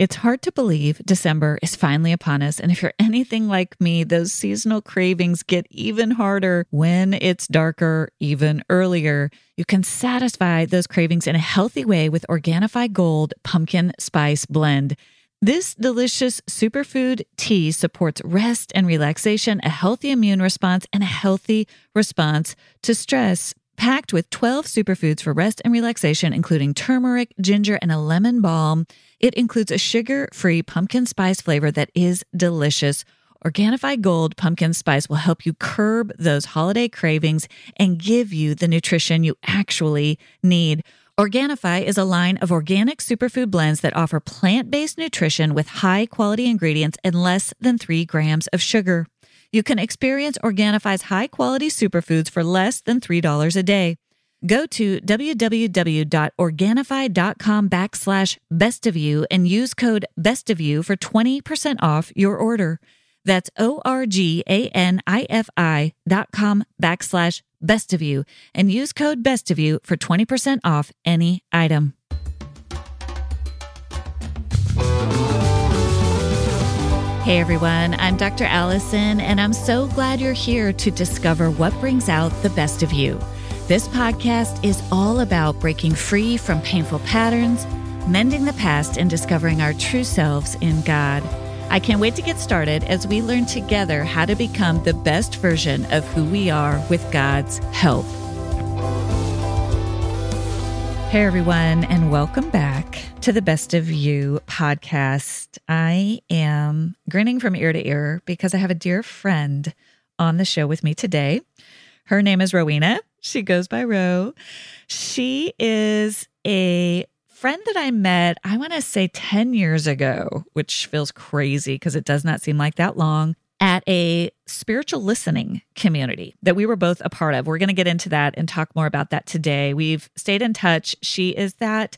It's hard to believe December is finally upon us. And if you're anything like me, those seasonal cravings get even harder when it's darker, even earlier. You can satisfy those cravings in a healthy way with Organifi Gold Pumpkin Spice Blend. This delicious superfood tea supports rest and relaxation, a healthy immune response, and a healthy response to stress packed with 12 superfoods for rest and relaxation, including turmeric, ginger, and a lemon balm. It includes a sugar free pumpkin spice flavor that is delicious. Organifi Gold pumpkin spice will help you curb those holiday cravings and give you the nutrition you actually need. Organifi is a line of organic superfood blends that offer plant based nutrition with high quality ingredients and less than three grams of sugar. You can experience Organifi's high quality superfoods for less than $3 a day. Go to www.organifi.com backslash best of you and use code best of you for 20% off your order. That's O R G A N I F I dot com backslash best of you and use code best of you for 20% off any item. Hey everyone, I'm Dr. Allison, and I'm so glad you're here to discover what brings out the best of you. This podcast is all about breaking free from painful patterns, mending the past, and discovering our true selves in God. I can't wait to get started as we learn together how to become the best version of who we are with God's help. Hey, everyone, and welcome back to the Best of You podcast. I am grinning from ear to ear because I have a dear friend on the show with me today. Her name is Rowena. She goes by Ro. She is a friend that I met, I want to say 10 years ago, which feels crazy because it does not seem like that long at a spiritual listening community that we were both a part of. We're going to get into that and talk more about that today. We've stayed in touch. She is that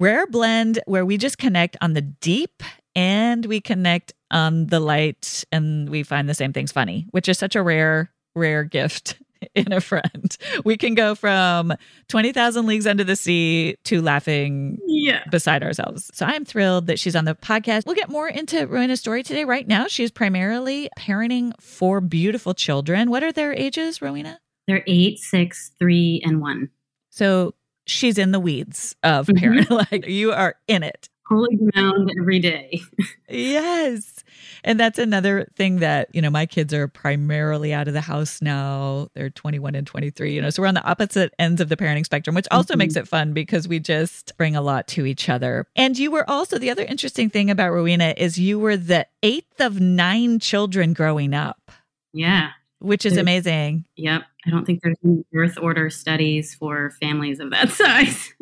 rare blend where we just connect on the deep and we connect on the light and we find the same things funny, which is such a rare, rare gift in a friend. We can go from 20,000 Leagues Under the Sea to laughing yeah. beside ourselves. So I'm thrilled that she's on the podcast. We'll get more into Rowena's story today. Right now, she's primarily parenting four beautiful children. What are their ages, Rowena? They're eight, six, three, and one. So she's in the weeds of mm-hmm. parenting. like you are in it. Holy ground every day. yes. And that's another thing that, you know, my kids are primarily out of the house now. They're 21 and 23, you know, so we're on the opposite ends of the parenting spectrum, which also mm-hmm. makes it fun because we just bring a lot to each other. And you were also, the other interesting thing about Rowena is you were the eighth of nine children growing up. Yeah. Which is amazing. Yep. I don't think there's any birth order studies for families of that size.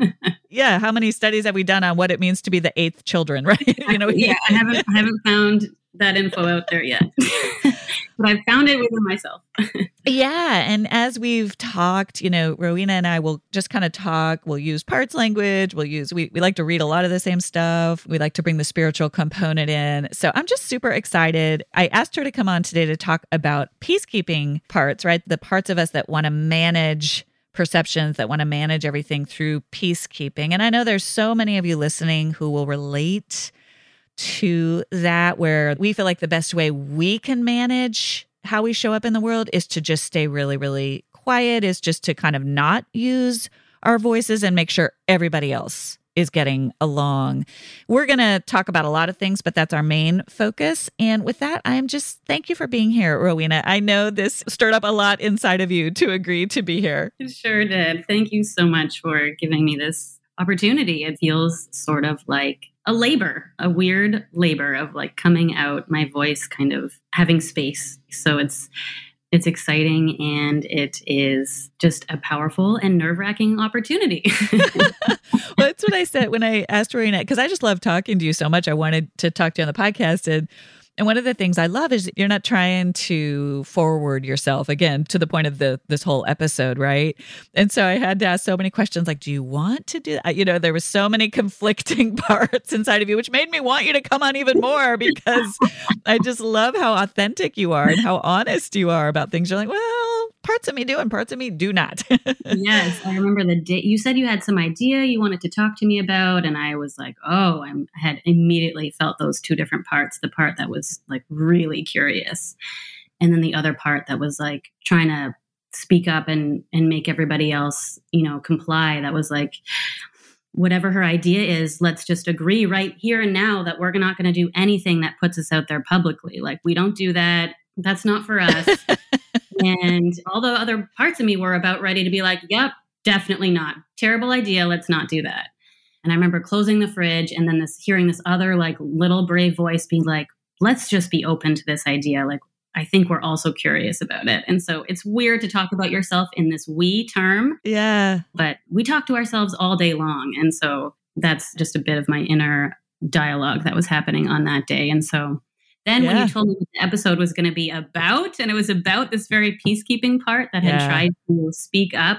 yeah, how many studies have we done on what it means to be the eighth children, right? you know, yeah, I haven't I haven't found that info out there yet. but I've found it within myself. yeah. And as we've talked, you know, Rowena and I will just kind of talk. We'll use parts language. We'll use, we, we like to read a lot of the same stuff. We like to bring the spiritual component in. So I'm just super excited. I asked her to come on today to talk about peacekeeping parts, right? The parts of us that want to manage perceptions that want to manage everything through peacekeeping. And I know there's so many of you listening who will relate to that where we feel like the best way we can manage how we show up in the world is to just stay really, really quiet, is just to kind of not use our voices and make sure everybody else is getting along. We're going to talk about a lot of things, but that's our main focus. And with that, I'm just thank you for being here, Rowena. I know this stirred up a lot inside of you to agree to be here. It sure did. Thank you so much for giving me this opportunity. It feels sort of like a labor, a weird labor of like coming out, my voice kind of having space. So it's it's exciting and it is just a powerful and nerve wracking opportunity. well, that's what I said when I asked Rowena, because I just love talking to you so much. I wanted to talk to you on the podcast. And and one of the things I love is you're not trying to forward yourself again to the point of the this whole episode, right? And so I had to ask so many questions like, do you want to do that? You know, there was so many conflicting parts inside of you, which made me want you to come on even more because I just love how authentic you are and how honest you are about things. You're like, well, parts of me do and parts of me do not. yes, I remember the day you said you had some idea you wanted to talk to me about, and I was like, oh, I'm, I had immediately felt those two different parts. The part that was like really curious, and then the other part that was like trying to speak up and and make everybody else, you know, comply. That was like whatever her idea is, let's just agree right here and now that we're not going to do anything that puts us out there publicly. Like, we don't do that. That's not for us. and all the other parts of me were about ready to be like, yep, definitely not. Terrible idea. Let's not do that. And I remember closing the fridge and then this hearing this other like little brave voice being like, let's just be open to this idea. Like, I think we're also curious about it. And so it's weird to talk about yourself in this we term. Yeah. But we talk to ourselves all day long. And so that's just a bit of my inner dialogue that was happening on that day. And so then yeah. when you told me the episode was going to be about, and it was about this very peacekeeping part that yeah. had tried to speak up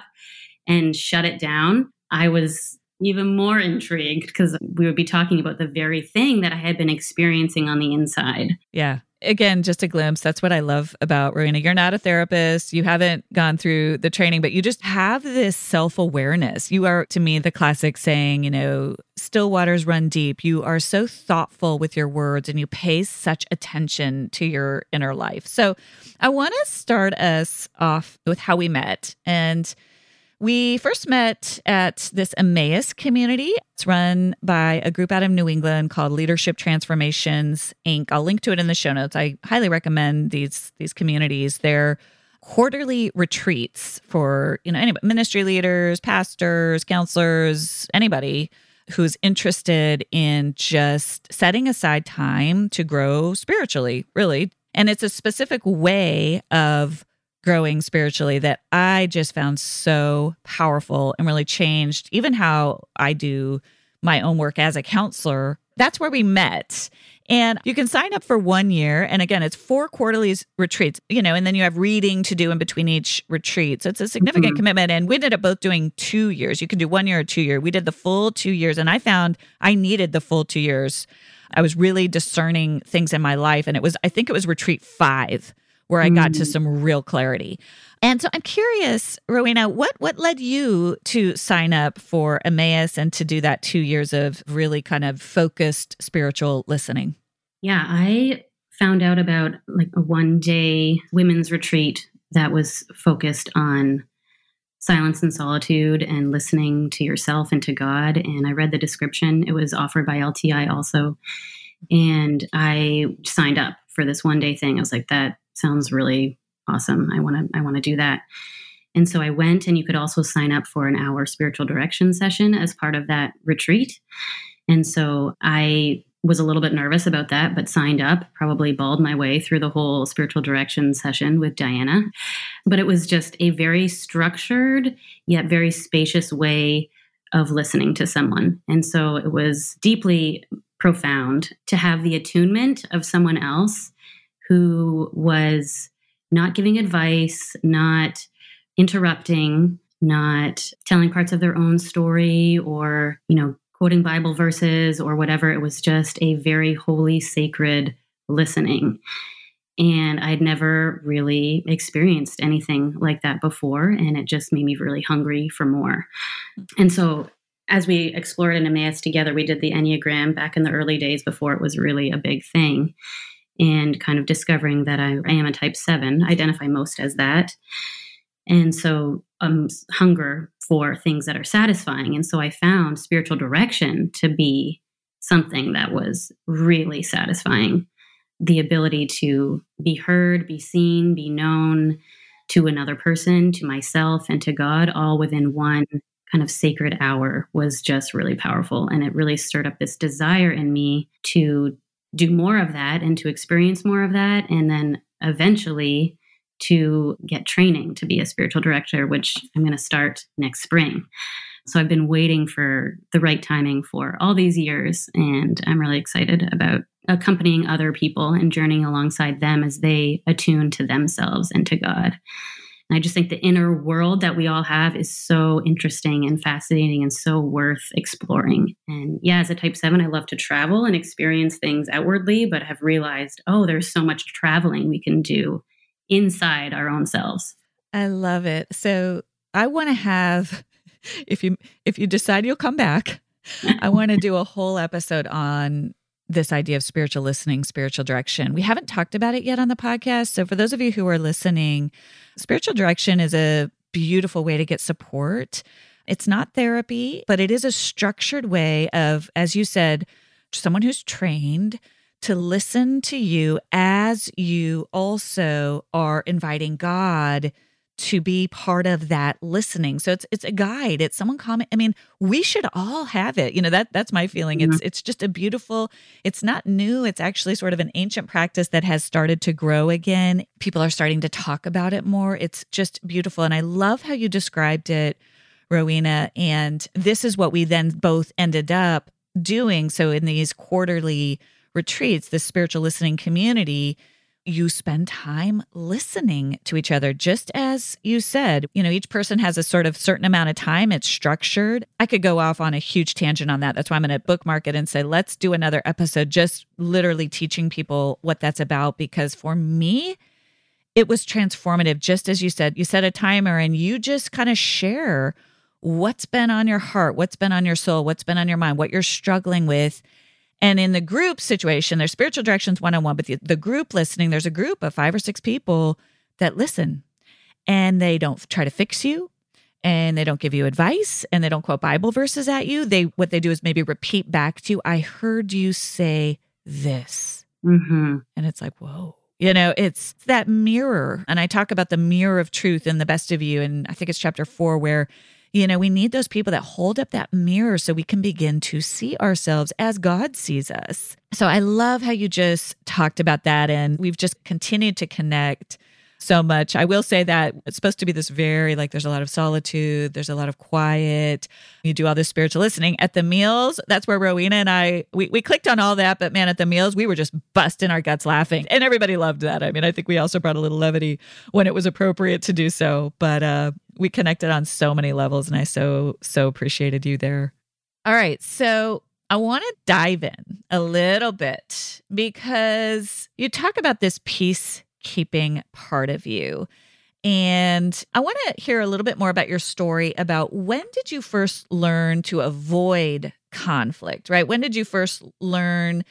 and shut it down, I was even more intrigued because we would be talking about the very thing that I had been experiencing on the inside. Yeah again, just a glimpse. That's what I love about Rowena. You're not a therapist. You haven't gone through the training, but you just have this self awareness. You are, to me, the classic saying, you know, still waters run deep. You are so thoughtful with your words and you pay such attention to your inner life. So I want to start us off with how we met. And we first met at this Emmaus community. It's run by a group out of New England called Leadership Transformations Inc. I'll link to it in the show notes. I highly recommend these these communities. They're quarterly retreats for you know any ministry leaders, pastors, counselors, anybody who's interested in just setting aside time to grow spiritually, really. And it's a specific way of growing spiritually that I just found so powerful and really changed even how I do my own work as a counselor. That's where we met. And you can sign up for one year. And again, it's four quarterly retreats, you know, and then you have reading to do in between each retreat. So it's a significant mm-hmm. commitment. And we ended up both doing two years. You can do one year or two year. We did the full two years. And I found I needed the full two years. I was really discerning things in my life. And it was, I think it was retreat five where I got to mm. some real clarity. And so I'm curious, Rowena, what what led you to sign up for Emmaus and to do that two years of really kind of focused spiritual listening? Yeah, I found out about like a one day women's retreat that was focused on silence and solitude and listening to yourself and to God. And I read the description. It was offered by LTI also. And I signed up for this one day thing. I was like, that sounds really awesome. I want to I want to do that. And so I went and you could also sign up for an hour spiritual direction session as part of that retreat. And so I was a little bit nervous about that, but signed up, probably bawled my way through the whole spiritual direction session with Diana. But it was just a very structured, yet very spacious way of listening to someone. And so it was deeply profound to have the attunement of someone else who was not giving advice, not interrupting, not telling parts of their own story or, you know, quoting Bible verses or whatever. It was just a very holy, sacred listening. And I'd never really experienced anything like that before. And it just made me really hungry for more. And so, as we explored in Emmaus together, we did the Enneagram back in the early days before it was really a big thing and kind of discovering that I, I am a type seven, identify most as that. And so um, hunger for things that are satisfying. And so I found spiritual direction to be something that was really satisfying. The ability to be heard, be seen, be known to another person, to myself, and to God, all within one kind of sacred hour was just really powerful. And it really stirred up this desire in me to do more of that and to experience more of that and then eventually to get training to be a spiritual director which i'm going to start next spring. So i've been waiting for the right timing for all these years and i'm really excited about accompanying other people and journeying alongside them as they attune to themselves and to god and I just think the inner world that we all have is so interesting and fascinating and so worth exploring. And yeah, as a type seven, I love to travel and experience things outwardly, but have realized, oh, there's so much traveling we can do inside our own selves. I love it. So I want to have if you if you decide you'll come back, I want to do a whole episode on this idea of spiritual listening, spiritual direction. We haven't talked about it yet on the podcast. So for those of you who are listening, spiritual direction is a beautiful way to get support. It's not therapy, but it is a structured way of as you said, someone who's trained to listen to you as you also are inviting God to be part of that listening. So it's it's a guide. It's someone comment. I mean, we should all have it. You know that that's my feeling. Mm-hmm. It's it's just a beautiful. It's not new. It's actually sort of an ancient practice that has started to grow again. People are starting to talk about it more. It's just beautiful, and I love how you described it, Rowena. And this is what we then both ended up doing. So in these quarterly retreats, the spiritual listening community, you spend time listening to each other. Just as you said, you know, each person has a sort of certain amount of time, it's structured. I could go off on a huge tangent on that. That's why I'm going to bookmark it and say, let's do another episode, just literally teaching people what that's about. Because for me, it was transformative. Just as you said, you set a timer and you just kind of share what's been on your heart, what's been on your soul, what's been on your mind, what you're struggling with. And in the group situation, there's spiritual directions one on one, but the, the group listening, there's a group of five or six people that listen and they don't try to fix you and they don't give you advice and they don't quote Bible verses at you. They what they do is maybe repeat back to you, I heard you say this. Mm-hmm. And it's like, whoa. You know, it's that mirror. And I talk about the mirror of truth in the best of you. And I think it's chapter four where you know, we need those people that hold up that mirror so we can begin to see ourselves as God sees us. So I love how you just talked about that. And we've just continued to connect so much. I will say that it's supposed to be this very like there's a lot of solitude, there's a lot of quiet. You do all this spiritual listening at the meals. That's where Rowena and I we, we clicked on all that, but man, at the meals we were just busting our guts laughing, and everybody loved that. I mean, I think we also brought a little levity when it was appropriate to do so, but uh, we connected on so many levels, and I so so appreciated you there. All right, so I want to dive in a little bit because you talk about this peace keeping part of you. And I want to hear a little bit more about your story about when did you first learn to avoid conflict, right? When did you first learn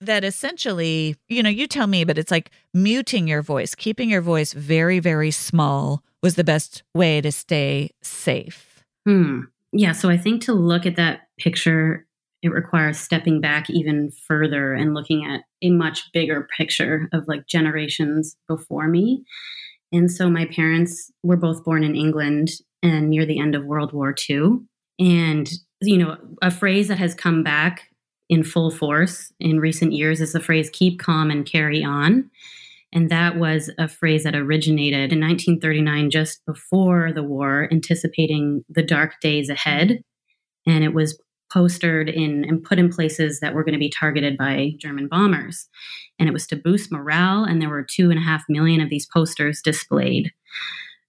that essentially, you know, you tell me, but it's like muting your voice, keeping your voice very, very small was the best way to stay safe? Hmm. Yeah. So I think to look at that picture it requires stepping back even further and looking at a much bigger picture of like generations before me. And so my parents were both born in England and near the end of World War II. And, you know, a phrase that has come back in full force in recent years is the phrase keep calm and carry on. And that was a phrase that originated in 1939, just before the war, anticipating the dark days ahead. And it was postered in and put in places that were going to be targeted by German bombers. And it was to boost morale, and there were two and a half million of these posters displayed.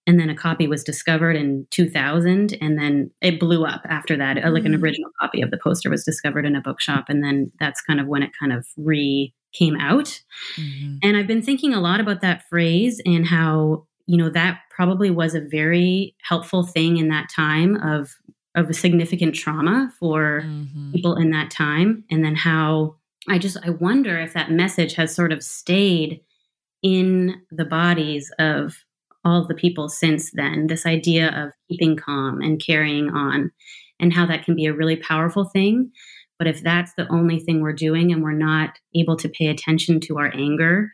And then a copy was discovered in 2000, and then it blew up after that. Mm-hmm. Like an mm. original copy of the poster was discovered in a bookshop, and then that's kind of when it kind of re came out. Mm-hmm. And I've been thinking a lot about that phrase and how you know that probably was a very helpful thing in that time of of a significant trauma for mm-hmm. people in that time and then how i just i wonder if that message has sort of stayed in the bodies of all of the people since then this idea of keeping calm and carrying on and how that can be a really powerful thing but if that's the only thing we're doing and we're not able to pay attention to our anger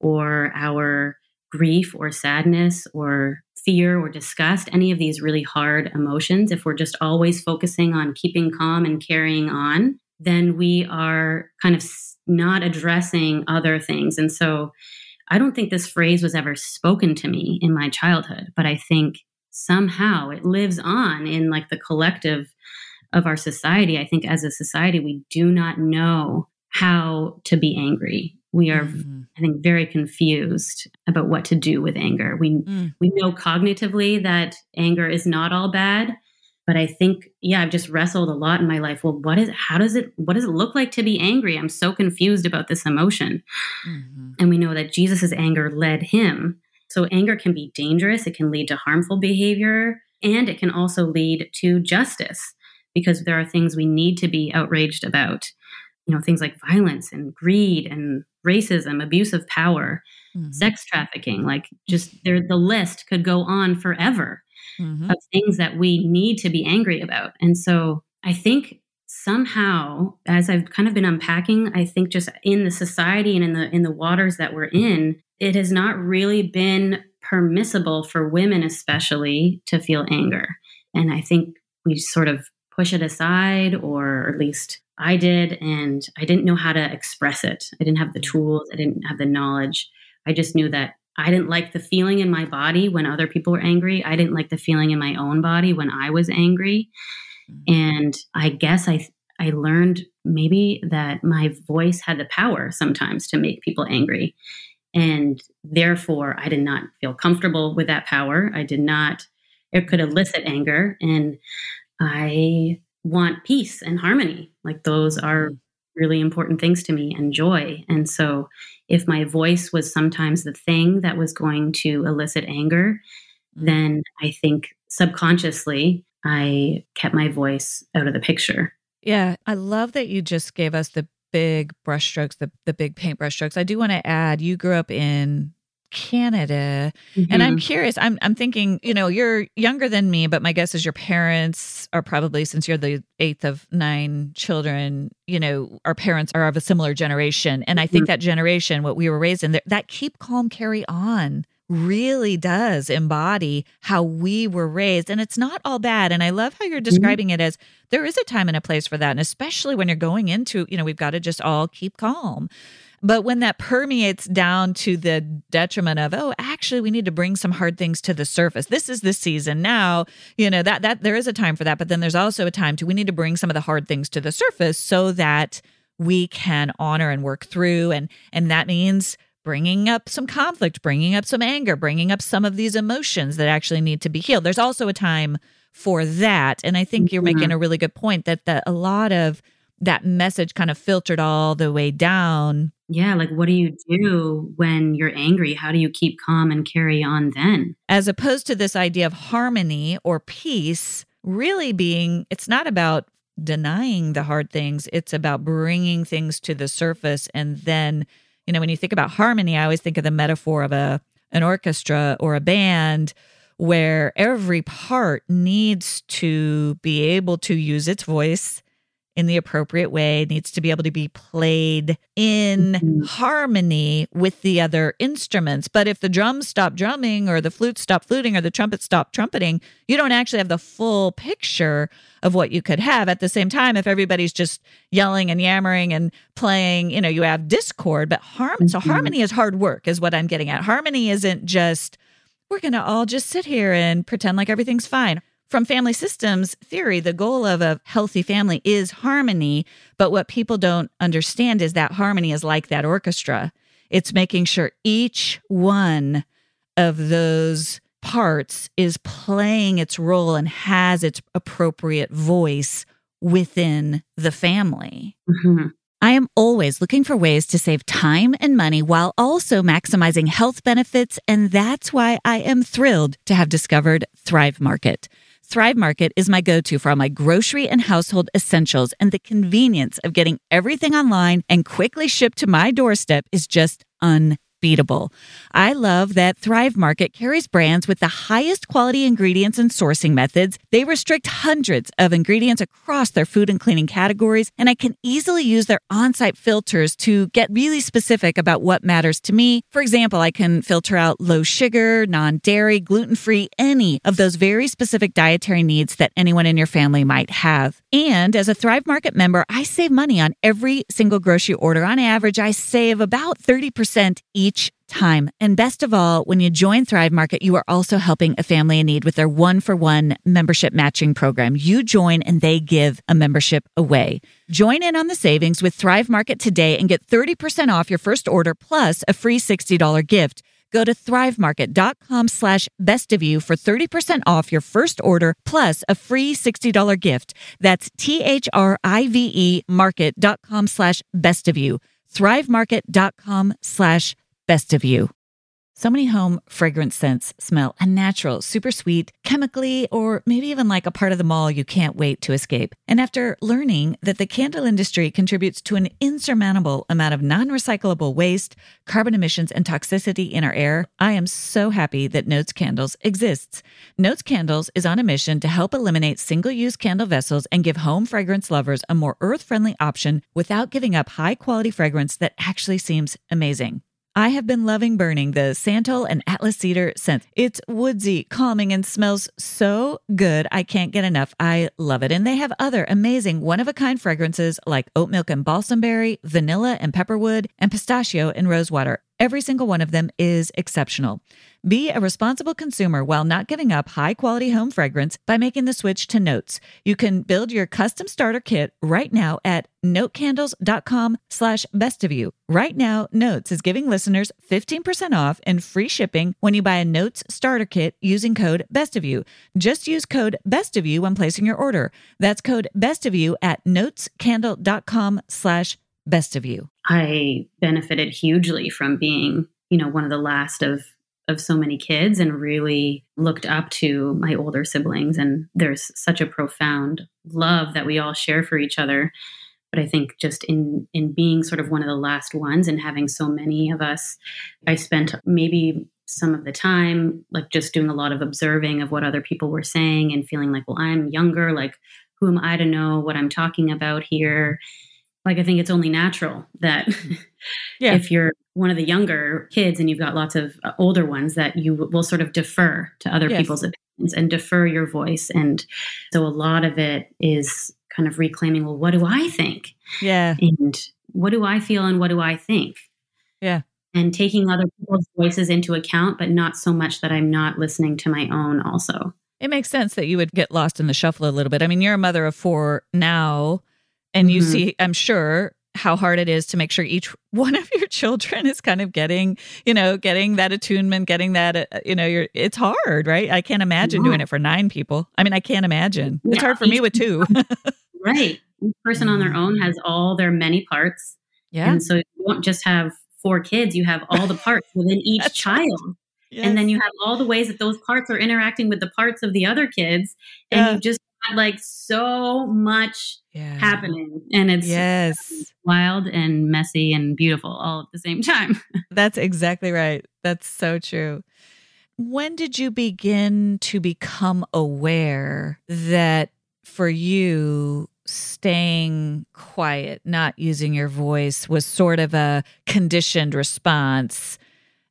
or our grief or sadness or fear or disgust, any of these really hard emotions, if we're just always focusing on keeping calm and carrying on, then we are kind of not addressing other things. And so I don't think this phrase was ever spoken to me in my childhood, but I think somehow it lives on in like the collective of our society. I think as a society, we do not know how to be angry we are mm-hmm. i think very confused about what to do with anger we mm. we know cognitively that anger is not all bad but i think yeah i've just wrestled a lot in my life well what is how does it what does it look like to be angry i'm so confused about this emotion mm-hmm. and we know that jesus' anger led him So anger can be dangerous, it can lead to harmful behavior, and it can also lead to justice because there are things we need to be outraged about. You know, things like violence and greed and racism, abuse of power, mm-hmm. sex trafficking, like just there the list could go on forever mm-hmm. of things that we need to be angry about. And so I think somehow as I've kind of been unpacking, I think just in the society and in the in the waters that we're in, it has not really been permissible for women especially to feel anger. And I think we sort of push it aside or at least I did and I didn't know how to express it. I didn't have the tools, I didn't have the knowledge. I just knew that I didn't like the feeling in my body when other people were angry. I didn't like the feeling in my own body when I was angry. Mm-hmm. And I guess I I learned maybe that my voice had the power sometimes to make people angry. And therefore, I did not feel comfortable with that power. I did not, it could elicit anger. And I want peace and harmony. Like those are mm-hmm. really important things to me and joy. And so, if my voice was sometimes the thing that was going to elicit anger, mm-hmm. then I think subconsciously I kept my voice out of the picture. Yeah, I love that you just gave us the big brushstrokes, the the big paintbrush strokes. I do want to add, you grew up in Canada, mm-hmm. and I'm mm-hmm. curious. I'm I'm thinking, you know, you're younger than me, but my guess is your parents are probably, since you're the eighth of nine children, you know, our parents are of a similar generation, and I think mm-hmm. that generation, what we were raised in, that keep calm, carry on really does embody how we were raised. And it's not all bad. And I love how you're mm-hmm. describing mm-hmm. it as there is a time and a place for that. And especially when you're going into, you know, we've got to just all keep calm. But when that permeates down to the detriment of, oh, actually, we need to bring some hard things to the surface. This is the season now. You know that that there is a time for that, but then there's also a time to we need to bring some of the hard things to the surface so that we can honor and work through, and and that means bringing up some conflict, bringing up some anger, bringing up some of these emotions that actually need to be healed. There's also a time for that. And I think you're making mm-hmm. a really good point that, that a lot of that message kind of filtered all the way down. Yeah, like what do you do when you're angry? How do you keep calm and carry on then? As opposed to this idea of harmony or peace really being, it's not about denying the hard things, it's about bringing things to the surface and then you know, when you think about harmony, I always think of the metaphor of a an orchestra or a band where every part needs to be able to use its voice in the appropriate way, needs to be able to be played in mm-hmm. harmony with the other instruments. But if the drums stop drumming or the flute stop fluting or the trumpet stop trumpeting, you don't actually have the full picture of what you could have. At the same time, if everybody's just yelling and yammering and playing, you know, you have discord, but harm mm-hmm. so harmony is hard work, is what I'm getting at. Harmony isn't just we're gonna all just sit here and pretend like everything's fine. From family systems theory, the goal of a healthy family is harmony. But what people don't understand is that harmony is like that orchestra. It's making sure each one of those parts is playing its role and has its appropriate voice within the family. Mm-hmm. I am always looking for ways to save time and money while also maximizing health benefits. And that's why I am thrilled to have discovered Thrive Market. Thrive Market is my go to for all my grocery and household essentials, and the convenience of getting everything online and quickly shipped to my doorstep is just unbelievable unbeatable. I love that Thrive Market carries brands with the highest quality ingredients and sourcing methods. They restrict hundreds of ingredients across their food and cleaning categories, and I can easily use their on site filters to get really specific about what matters to me. For example, I can filter out low sugar, non dairy, gluten free, any of those very specific dietary needs that anyone in your family might have. And as a Thrive Market member, I save money on every single grocery order. On average, I save about 30% each each time. And best of all, when you join Thrive Market, you are also helping a family in need with their one for one membership matching program. You join and they give a membership away. Join in on the savings with Thrive Market today and get 30% off your first order plus a free $60 gift. Go to thrivemarket.com slash best of you for 30% off your first order plus a free $60 gift. That's T H R I V E market.com slash best of you. Thrivemarket.com slash best of you. So many home fragrance scents smell unnatural, super sweet, chemically, or maybe even like a part of the mall you can't wait to escape. And after learning that the candle industry contributes to an insurmountable amount of non recyclable waste, carbon emissions, and toxicity in our air, I am so happy that Notes Candles exists. Notes Candles is on a mission to help eliminate single use candle vessels and give home fragrance lovers a more earth friendly option without giving up high quality fragrance that actually seems amazing. I have been loving burning the Santal and Atlas Cedar scent. It's woodsy, calming, and smells so good. I can't get enough. I love it. And they have other amazing one of a kind fragrances like oat milk and balsam berry, vanilla and pepperwood, and pistachio and rosewater. Every single one of them is exceptional. Be a responsible consumer while not giving up high quality home fragrance by making the switch to Notes. You can build your custom starter kit right now at notecandles.com slash best of you. Right now, Notes is giving listeners 15% off and free shipping when you buy a Notes starter kit using code best of you. Just use code best of you when placing your order. That's code best of you at notescandle.com slash best of you? I benefited hugely from being, you know, one of the last of of so many kids and really looked up to my older siblings. And there's such a profound love that we all share for each other. But i think just in in being sort of one of the last ones and having so many of us i spent maybe some of the time like just doing a lot of observing of what other people were saying and feeling like well i'm younger. Like who am i to know what i'm talking about here? Like I think it's only natural that mm-hmm. yeah. if you're one of the younger kids and you've got lots of uh, older ones that you will sort of defer to other yes. people's opinions and defer your voice. And so a lot of it is kind of reclaiming well what do I think? Yeah. And what do I feel and what do I think? Yeah. And taking other people's voices into account but not so much that I'm not listening to my own also. It makes sense that you would get lost in the shuffle a little bit. I mean you're a mother of four now and you mm-hmm. see i'm sure how hard it is to make sure each one of your children is kind of getting you know getting that attunement getting that uh, you know you're it's hard right i can't imagine yeah. doing it for nine people i mean i can't imagine yeah, it's hard for me with two right each person on their mm. own has all their many parts yeah and so you don't just have four kids you have all the parts within each child right. yes. and then you have all the ways that those parts are interacting with the parts of the other kids and yeah. you just like so much yeah. happening and it's yes. wild and messy and beautiful all at the same time. That's exactly right. That's so true. When did you begin to become aware that for you staying quiet not using your voice was sort of a conditioned response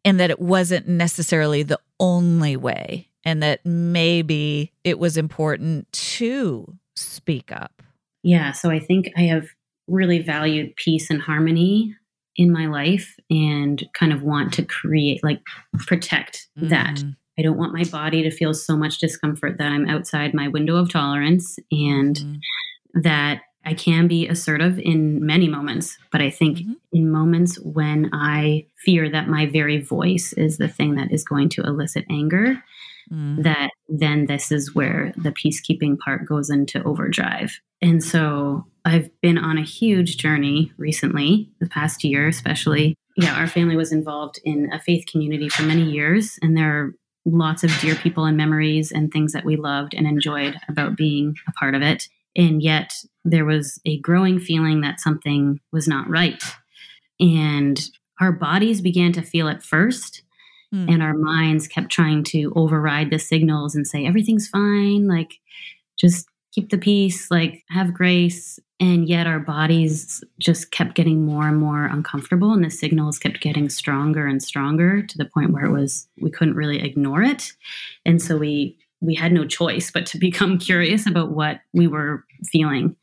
and that it wasn't necessarily the only way and that maybe it was important to speak up. Yeah. So I think I have really valued peace and harmony in my life and kind of want to create, like, protect mm-hmm. that. I don't want my body to feel so much discomfort that I'm outside my window of tolerance and mm-hmm. that I can be assertive in many moments, but I think mm-hmm. in moments when I fear that my very voice is the thing that is going to elicit anger, mm. that then this is where the peacekeeping part goes into overdrive. And so I've been on a huge journey recently, the past year especially. Yeah, our family was involved in a faith community for many years, and there are lots of dear people and memories and things that we loved and enjoyed about being a part of it. And yet there was a growing feeling that something was not right. And our bodies began to feel it first Mm. And our minds kept trying to override the signals and say, everything's fine, like just keep the peace, like have grace. And yet our bodies just kept getting more and more uncomfortable, and the signals kept getting stronger and stronger to the point where it was we couldn't really ignore it. And so we we had no choice but to become curious about what we were feeling.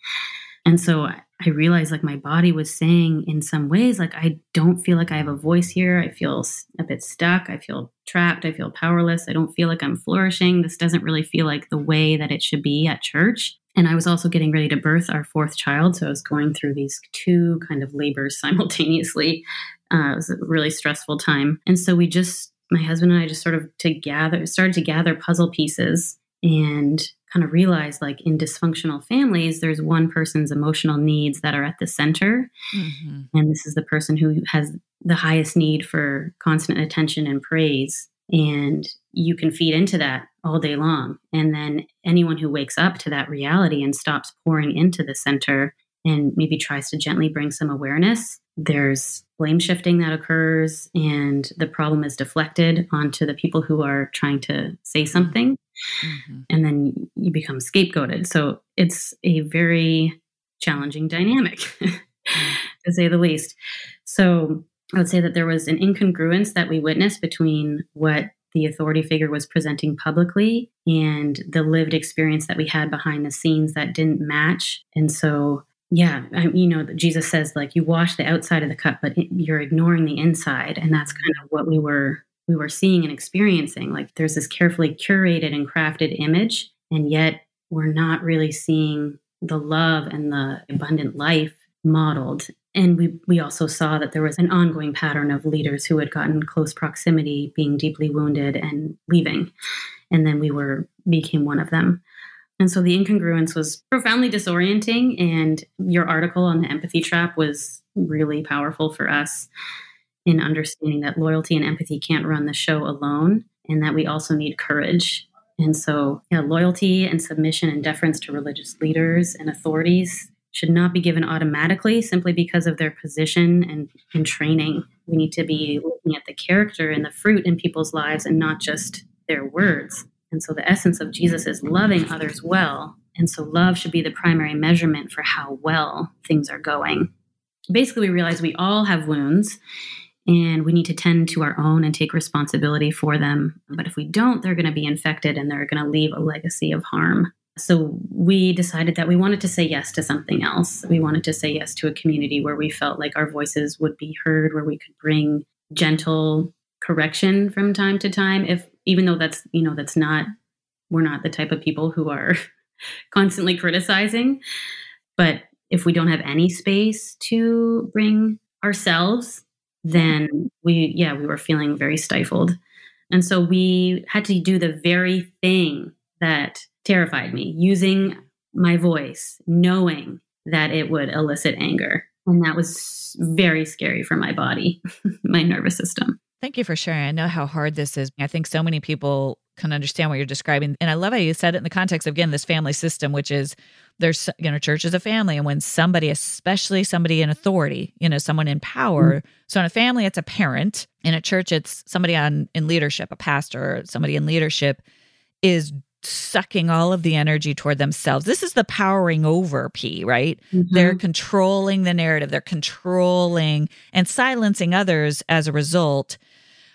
And so I realized like my body was saying in some ways, like, I don't feel like I have a voice here. I feel a bit stuck. I feel trapped. I feel powerless. I don't feel like I'm flourishing. This doesn't really feel like the way that it should be at church. And I was also getting ready to birth our fourth child. So I was going through these two kind of labors simultaneously. Uh, it was a really stressful time. And so we just, my husband and I just sort of to gather, started to gather puzzle pieces and kind of realize like in dysfunctional families, there's one person's emotional needs that are at the center. Mm-hmm. And this is the person who has the highest need for constant attention and praise. And you can feed into that all day long. And then anyone who wakes up to that reality and stops pouring into the center and maybe tries to gently bring some awareness, there's blame shifting that occurs, and the problem is deflected onto the people who are trying to say something. Mm-hmm. And then you become scapegoated. So it's a very challenging dynamic, to say the least. So I would say that there was an incongruence that we witnessed between what the authority figure was presenting publicly and the lived experience that we had behind the scenes that didn't match. And so, yeah, I, you know, Jesus says like you wash the outside of the cup, but you're ignoring the inside, and that's kind of what we were we were seeing and experiencing. Like there's this carefully curated and crafted image, and yet we're not really seeing the love and the abundant life modeled and we, we also saw that there was an ongoing pattern of leaders who had gotten close proximity, being deeply wounded and leaving. And then we were became one of them. And so the incongruence was profoundly disorienting. And your article on the empathy trap was really powerful for us in understanding that loyalty and empathy can't run the show alone, and that we also need courage. And so, yeah, loyalty and submission and deference to religious leaders and authorities should not be given automatically simply because of their position and, and training. We need to be looking at the character and the fruit in people's lives and not just their words. And so the essence of Jesus is loving others well. And so love should be the primary measurement for how well things are going. Basically, we realize we all have wounds and we need to tend to our own and take responsibility for them. But if we don't, they're going to be infected and they're going to leave a legacy of harm. So we decided that we wanted to say yes to something else. We wanted to say yes to a community where we felt like our voices would be heard, where we could bring gentle correction from time to time if even though that's, you know, that's not we're not the type of people who are constantly criticizing, but if we don't have any space to bring ourselves, then we yeah, we were feeling very stifled. And so we had to do the very thing that terrified me using my voice, knowing that it would elicit anger. And that was very scary for my body, my nervous system. Thank you for sharing. I know how hard this is. I think so many people can understand what you're describing. And I love how you said it in the context of, again, this family system, which is there's, you know, church is a family. And when somebody, especially somebody in authority, you know, someone in power, mm-hmm. so in a family, it's a parent. In a church, it's somebody on in leadership, a pastor, somebody in leadership is sucking all of the energy toward themselves. This is the powering over P, right? Mm-hmm. They're controlling the narrative, they're controlling and silencing others as a result.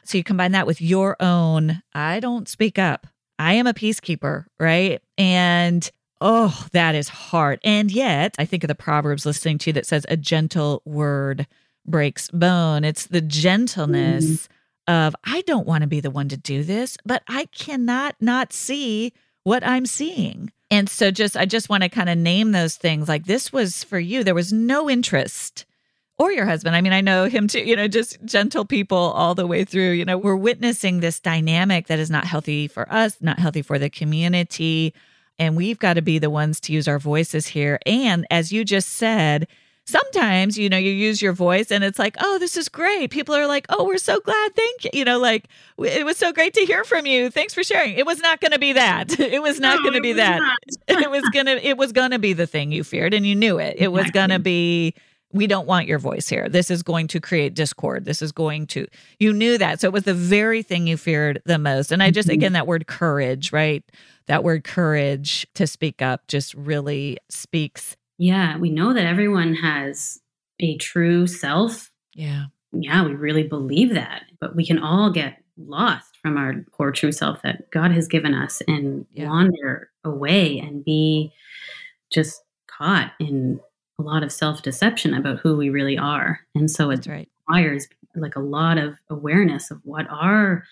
So you combine that with your own, I don't speak up. I am a peacekeeper, right? And oh, that is hard. And yet, I think of the Proverbs listening to you that says, a gentle word breaks bone. It's the gentleness. Mm of I don't want to be the one to do this, but I cannot not see what I'm seeing. And so just I just want to kind of name those things like this was for you. There was no interest or your husband. I mean, I know him too, you know, just gentle people all the way through. You know, we're witnessing this dynamic that is not healthy for us, not healthy for the community. And we've got to be the ones to use our voices here. And as you just said, sometimes you know you use your voice and it's like oh this is great people are like oh we're so glad thank you you know like it was so great to hear from you thanks for sharing it was not going to be that it was not no, going to be that it was going to it was going to be the thing you feared and you knew it it was going to be we don't want your voice here this is going to create discord this is going to you knew that so it was the very thing you feared the most and i just mm-hmm. again that word courage right that word courage to speak up just really speaks yeah, we know that everyone has a true self. Yeah. Yeah, we really believe that. But we can all get lost from our core true self that God has given us and yeah. wander away and be just caught in a lot of self deception about who we really are. And so it right. requires like a lot of awareness of what are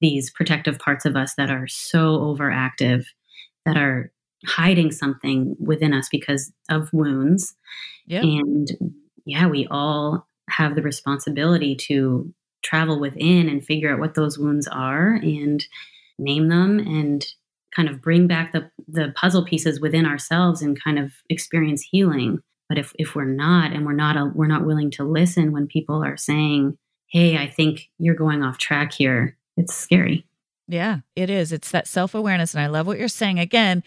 these protective parts of us that are so overactive, that are hiding something within us because of wounds. Yep. And yeah, we all have the responsibility to travel within and figure out what those wounds are and name them and kind of bring back the the puzzle pieces within ourselves and kind of experience healing but if if we're not and we're not a, we're not willing to listen when people are saying hey i think you're going off track here it's scary. Yeah it is. It's that self-awareness and i love what you're saying. Again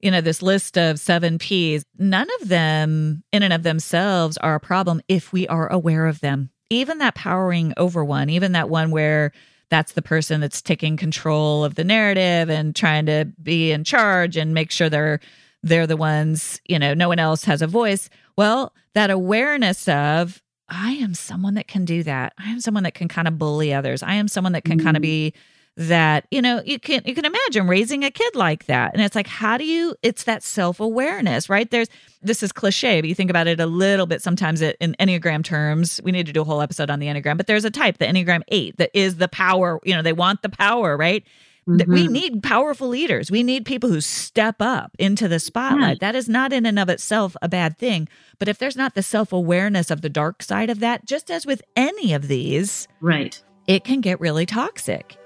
you know this list of seven p's none of them in and of themselves are a problem if we are aware of them. Even that powering over one even that one where that's the person that's taking control of the narrative and trying to be in charge and make sure they're they're the ones, you know, no one else has a voice. Well, that awareness of I am someone that can do that. I am someone that can kind of bully others. I am someone that can mm-hmm. kind of be that you know you can you can imagine raising a kid like that and it's like how do you it's that self-awareness right there's this is cliche but you think about it a little bit sometimes it, in enneagram terms we need to do a whole episode on the enneagram but there's a type the enneagram 8 that is the power you know they want the power right mm-hmm. we need powerful leaders we need people who step up into the spotlight yeah. that is not in and of itself a bad thing but if there's not the self-awareness of the dark side of that just as with any of these right it can get really toxic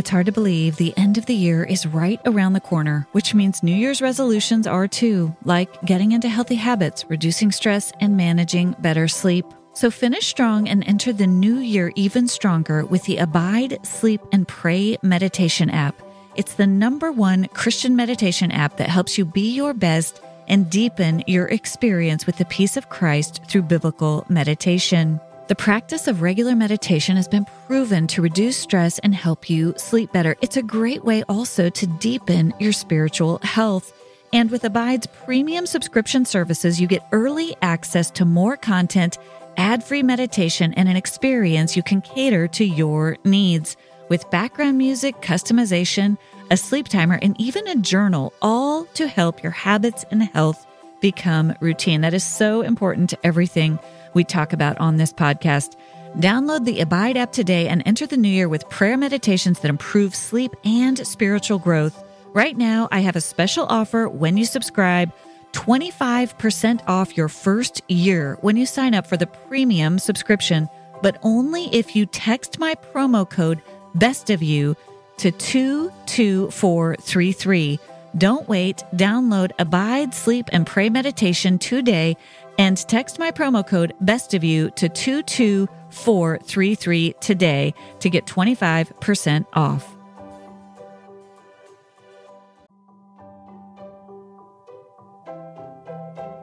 It's hard to believe the end of the year is right around the corner, which means New Year's resolutions are too, like getting into healthy habits, reducing stress, and managing better sleep. So finish strong and enter the new year even stronger with the Abide, Sleep, and Pray meditation app. It's the number one Christian meditation app that helps you be your best and deepen your experience with the peace of Christ through biblical meditation. The practice of regular meditation has been proven to reduce stress and help you sleep better. It's a great way also to deepen your spiritual health. And with Abide's premium subscription services, you get early access to more content, ad free meditation, and an experience you can cater to your needs. With background music, customization, a sleep timer, and even a journal, all to help your habits and health become routine. That is so important to everything we talk about on this podcast. Download the Abide app today and enter the new year with prayer meditations that improve sleep and spiritual growth. Right now, I have a special offer when you subscribe 25% off your first year when you sign up for the premium subscription, but only if you text my promo code best of you to 22433. Don't wait. Download Abide, Sleep, and Pray Meditation today and text my promo code best of you to 22433 today to get 25% off.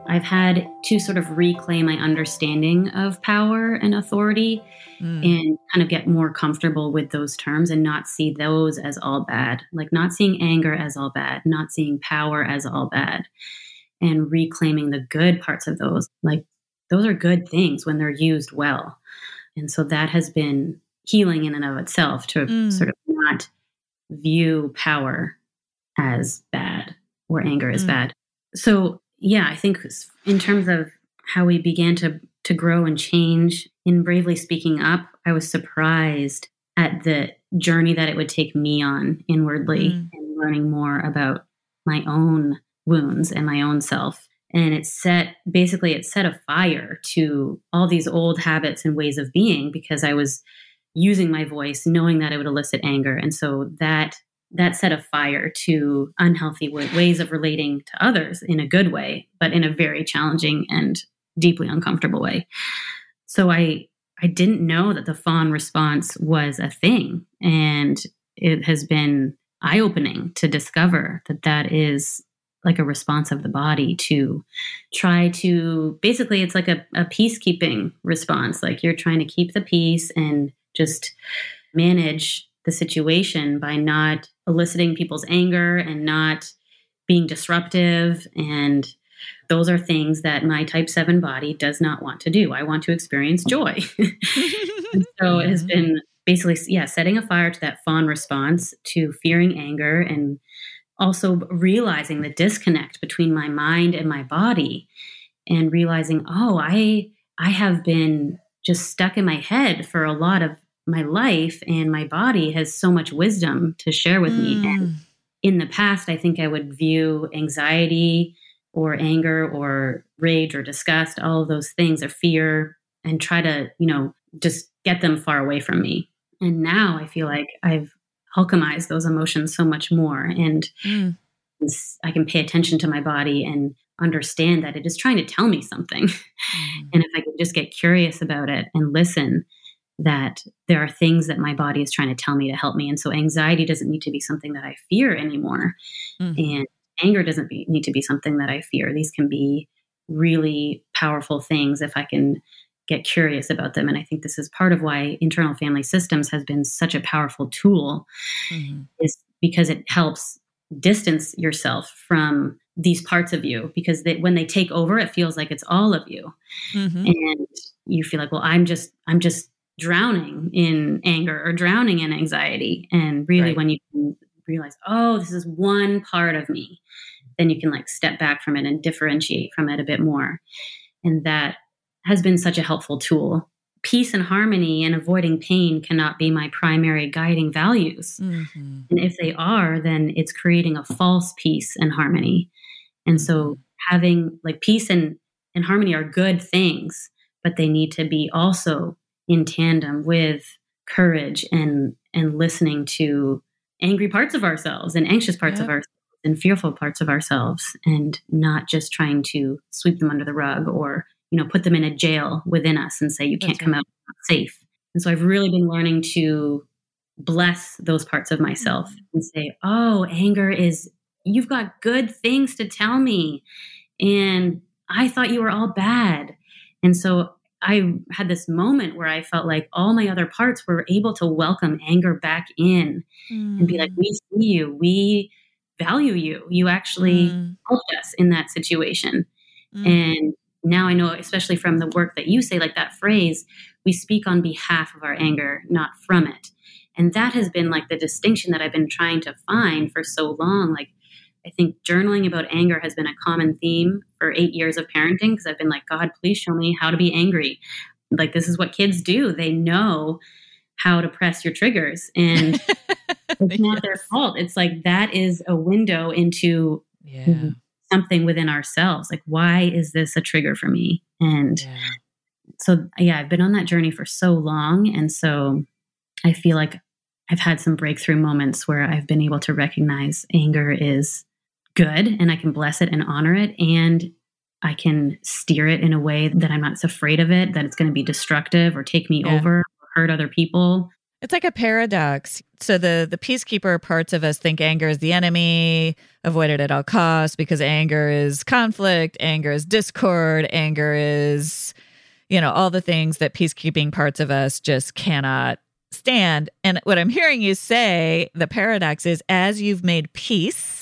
I've had to sort of reclaim my understanding of power and authority mm. and kind of get more comfortable with those terms and not see those as all bad. Like not seeing anger as all bad, not seeing power as all bad and reclaiming the good parts of those. Like those are good things when they're used well. And so that has been healing in and of itself to mm. sort of not view power as bad or anger as mm. bad. So yeah, I think in terms of how we began to to grow and change in bravely speaking up, I was surprised at the journey that it would take me on inwardly mm. and learning more about my own wounds and my own self and it set basically it set a fire to all these old habits and ways of being because i was using my voice knowing that it would elicit anger and so that that set a fire to unhealthy ways of relating to others in a good way but in a very challenging and deeply uncomfortable way. So i i didn't know that the fawn response was a thing and it has been eye opening to discover that that is like a response of the body to try to basically it's like a, a peacekeeping response like you're trying to keep the peace and just manage the situation by not eliciting people's anger and not being disruptive. And those are things that my type 7 body does not want to do. I want to experience joy. So it has been basically yeah setting a fire to that fawn response to fearing anger and also realizing the disconnect between my mind and my body and realizing oh i i have been just stuck in my head for a lot of my life and my body has so much wisdom to share with mm. me and in the past i think i would view anxiety or anger or rage or disgust all of those things or fear and try to you know just get them far away from me And now I feel like I've alchemized those emotions so much more. And mm. I can pay attention to my body and understand that it is trying to tell me something. Mm. And if I can just get curious about it and listen, that there are things that my body is trying to tell me to help me. And so anxiety doesn't need to be something that I fear anymore. Mm-hmm. And anger doesn't be, need to be something that I fear. These can be really powerful things if I can get curious about them. And I think this is part of why internal family systems has been such a powerful tool, mm-hmm. is because it helps distance yourself from these parts of you because they, when they take over it feels like it's all of you mm-hmm. and you feel like well i'm just i'm just drowning in anger or drowning in anxiety. And really, right. when you can realize, oh, this is one part of me, then you can like step back from it and differentiate from it a bit more. And that has been such a helpful tool. Peace and harmony and avoiding pain cannot be my primary guiding values. Mm-hmm. And if they are, then it's creating a false peace and harmony. And so mm-hmm. having like peace and, and harmony are good things, but they need to be also in tandem with courage and and listening to angry parts of ourselves and anxious parts yep. of ourselves and fearful parts of ourselves and not just trying to sweep them under the rug or you know put them in a jail within us and say you can't That's come right. out safe and so i've really been learning to bless those parts of myself mm-hmm. and say oh anger is you've got good things to tell me and i thought you were all bad and so I had this moment where I felt like all my other parts were able to welcome anger back in mm. and be like, mm. we see you, we value you. You actually mm. helped us in that situation. Mm. And now I know, especially from the work that you say, like that phrase, we speak on behalf of our anger, not from it. And that has been like the distinction that I've been trying to find for so long. Like, I think journaling about anger has been a common theme for eight years of parenting because I've been like, God, please show me how to be angry. Like, this is what kids do. They know how to press your triggers, and it's not yes. their fault. It's like that is a window into yeah. something within ourselves. Like, why is this a trigger for me? And yeah. so, yeah, I've been on that journey for so long. And so I feel like I've had some breakthrough moments where I've been able to recognize anger is good and I can bless it and honor it. And I can steer it in a way that I'm not afraid of it, that it's going to be destructive or take me yeah. over or hurt other people. It's like a paradox. So the the peacekeeper parts of us think anger is the enemy, avoid it at all costs because anger is conflict, anger is discord, anger is you know, all the things that peacekeeping parts of us just cannot stand. And what I'm hearing you say, the paradox is as you've made peace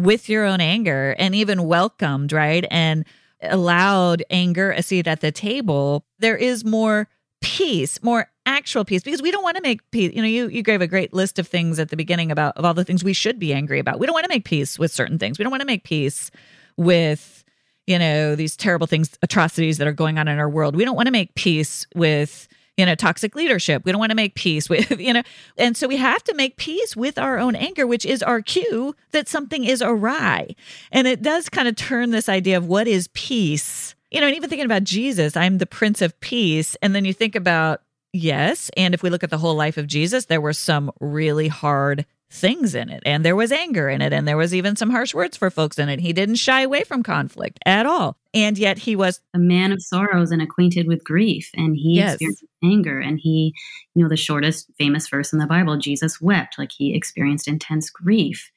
with your own anger and even welcomed, right? And allowed anger uh, a seat at the table, there is more peace, more actual peace because we don't want to make peace. You know, you you gave a great list of things at the beginning about of all the things we should be angry about. We don't want to make peace with certain things. We don't want to make peace with you know these terrible things atrocities that are going on in our world. We don't want to make peace with you know, toxic leadership. We don't want to make peace with, you know, and so we have to make peace with our own anger, which is our cue that something is awry. And it does kind of turn this idea of what is peace, you know, and even thinking about Jesus, I'm the Prince of Peace. And then you think about, yes. And if we look at the whole life of Jesus, there were some really hard things in it and there was anger in it and there was even some harsh words for folks in it he didn't shy away from conflict at all and yet he was a man of sorrows and acquainted with grief and he yes. experienced anger and he you know the shortest famous verse in the bible jesus wept like he experienced intense grief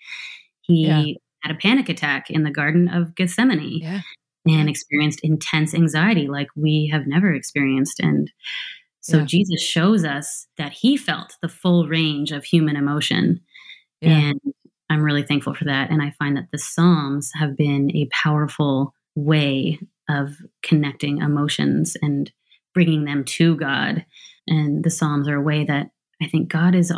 he yeah. had a panic attack in the garden of gethsemane yeah. and experienced intense anxiety like we have never experienced and so yeah. jesus shows us that he felt the full range of human emotion. And I'm really thankful for that. And I find that the Psalms have been a powerful way of connecting emotions and bringing them to God. And the Psalms are a way that I think God is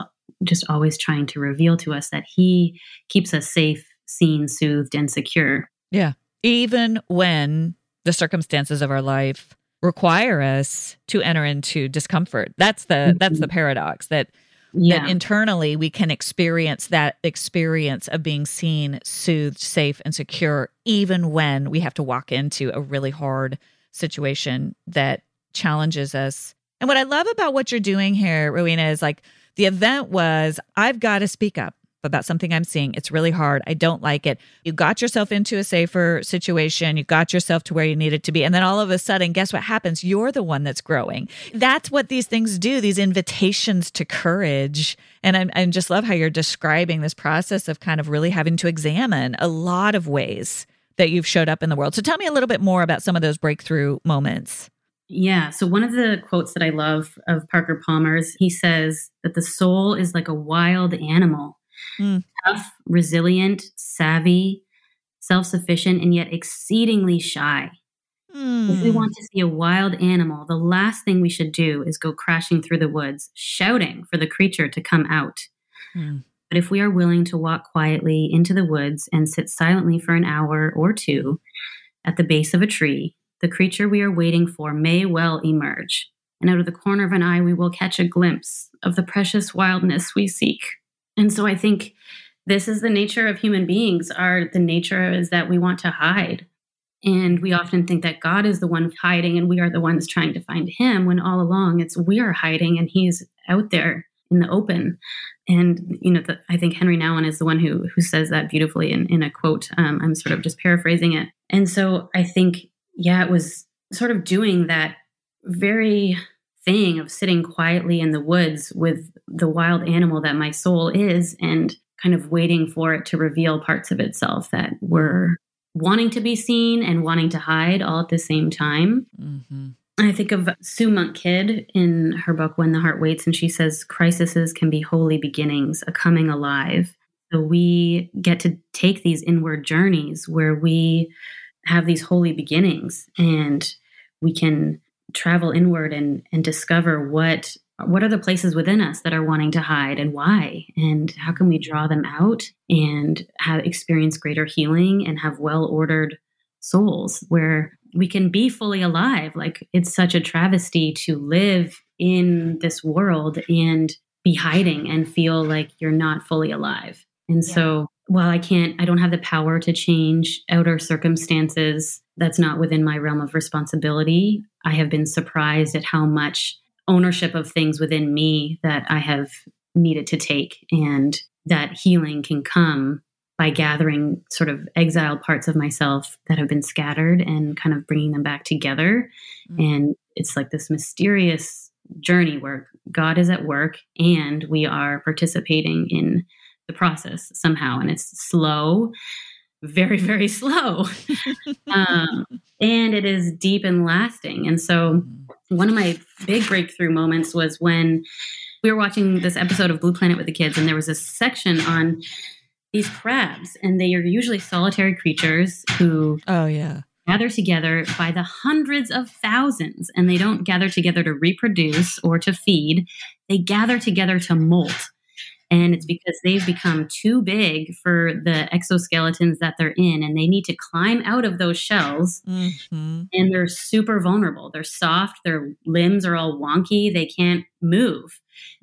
just always trying to reveal to us that He keeps us safe, seen, soothed, and secure. Yeah. Even when the circumstances of our life require us to enter into discomfort. That's the mm-hmm. that's the paradox that yeah. that internally we can experience that experience of being seen, soothed, safe, and secure, even when we have to walk into a really hard situation that challenges us. And what I love about what you're doing here, Rowena, is like The event was I've got to speak up about something I'm seeing. It's really hard. I don't like it. You got yourself into a safer situation. You got yourself to where you needed to be. And then all of a sudden, guess what happens? You're the one that's growing. That's what these things do, these invitations to courage. And I, I just love how you're describing this process of kind of really having to examine a lot of ways that you've showed up in the world. So tell me a little bit more about some of those breakthrough moments. Yeah. So, one of the quotes that I love of Parker Palmer's, he says that the soul is like a wild animal, mm. tough, resilient, savvy, self sufficient, and yet exceedingly shy. Mm. If we want to see a wild animal, the last thing we should do is go crashing through the woods, shouting for the creature to come out. Mm. But if we are willing to walk quietly into the woods and sit silently for an hour or two at the base of a tree, the creature we are waiting for may well emerge, and out of the corner of an eye, we will catch a glimpse of the precious wildness we seek. And so I think this is the nature of human beings are the nature is that we want to hide. And we often think that god is the one hiding and we are the ones trying to find him when all along it's we are hiding and he's out there in the open. And you know the, i think Henry nouwen is the one who who says that beautifully in, in a quote. Um, i'm sort of just paraphrasing it. And so i think yeah, it was sort of doing that very thing of sitting quietly in the woods with the wild animal that my soul is and kind of waiting for it to reveal parts of itself that were wanting to be seen and wanting to hide all at the same time. Mm-hmm. I think of Sue Monk Kidd in her book When the Heart Waits, and she says crises can be holy beginnings, a coming alive. So we get to take these inward journeys where we have these holy beginnings and we can travel inward and and discover what what are the places within us that are wanting to hide and why? And how can we draw them out and have experience greater healing and have well ordered souls where we can be fully alive? Like it's such a travesty to live in this world and be hiding and feel like you're not fully alive. And yeah. so while I can't, I don't have the power to change outer circumstances that's not within my realm of responsibility, I have been surprised at how much ownership of things within me that I have needed to take. And that healing can come by gathering sort of exiled parts of myself that have been scattered and kind of bringing them back together. Mm-hmm. And it's like this mysterious journey where God is at work and we are participating in the process somehow and it's slow very very slow. Um, and it is deep and lasting. And so one of my big breakthrough moments was when we were watching this episode of blue planet with the kids and there was a section on these crabs and they are usually solitary creatures who oh yeah. gather together by the hundreds of thousands and they don't gather together to reproduce or to feed. They gather together to molt and it's because they've become too big for the exoskeletons that they're in, and they need to climb out of those shells. Mm-hmm. And they're super vulnerable. They're soft, their limbs are all wonky, they can't move.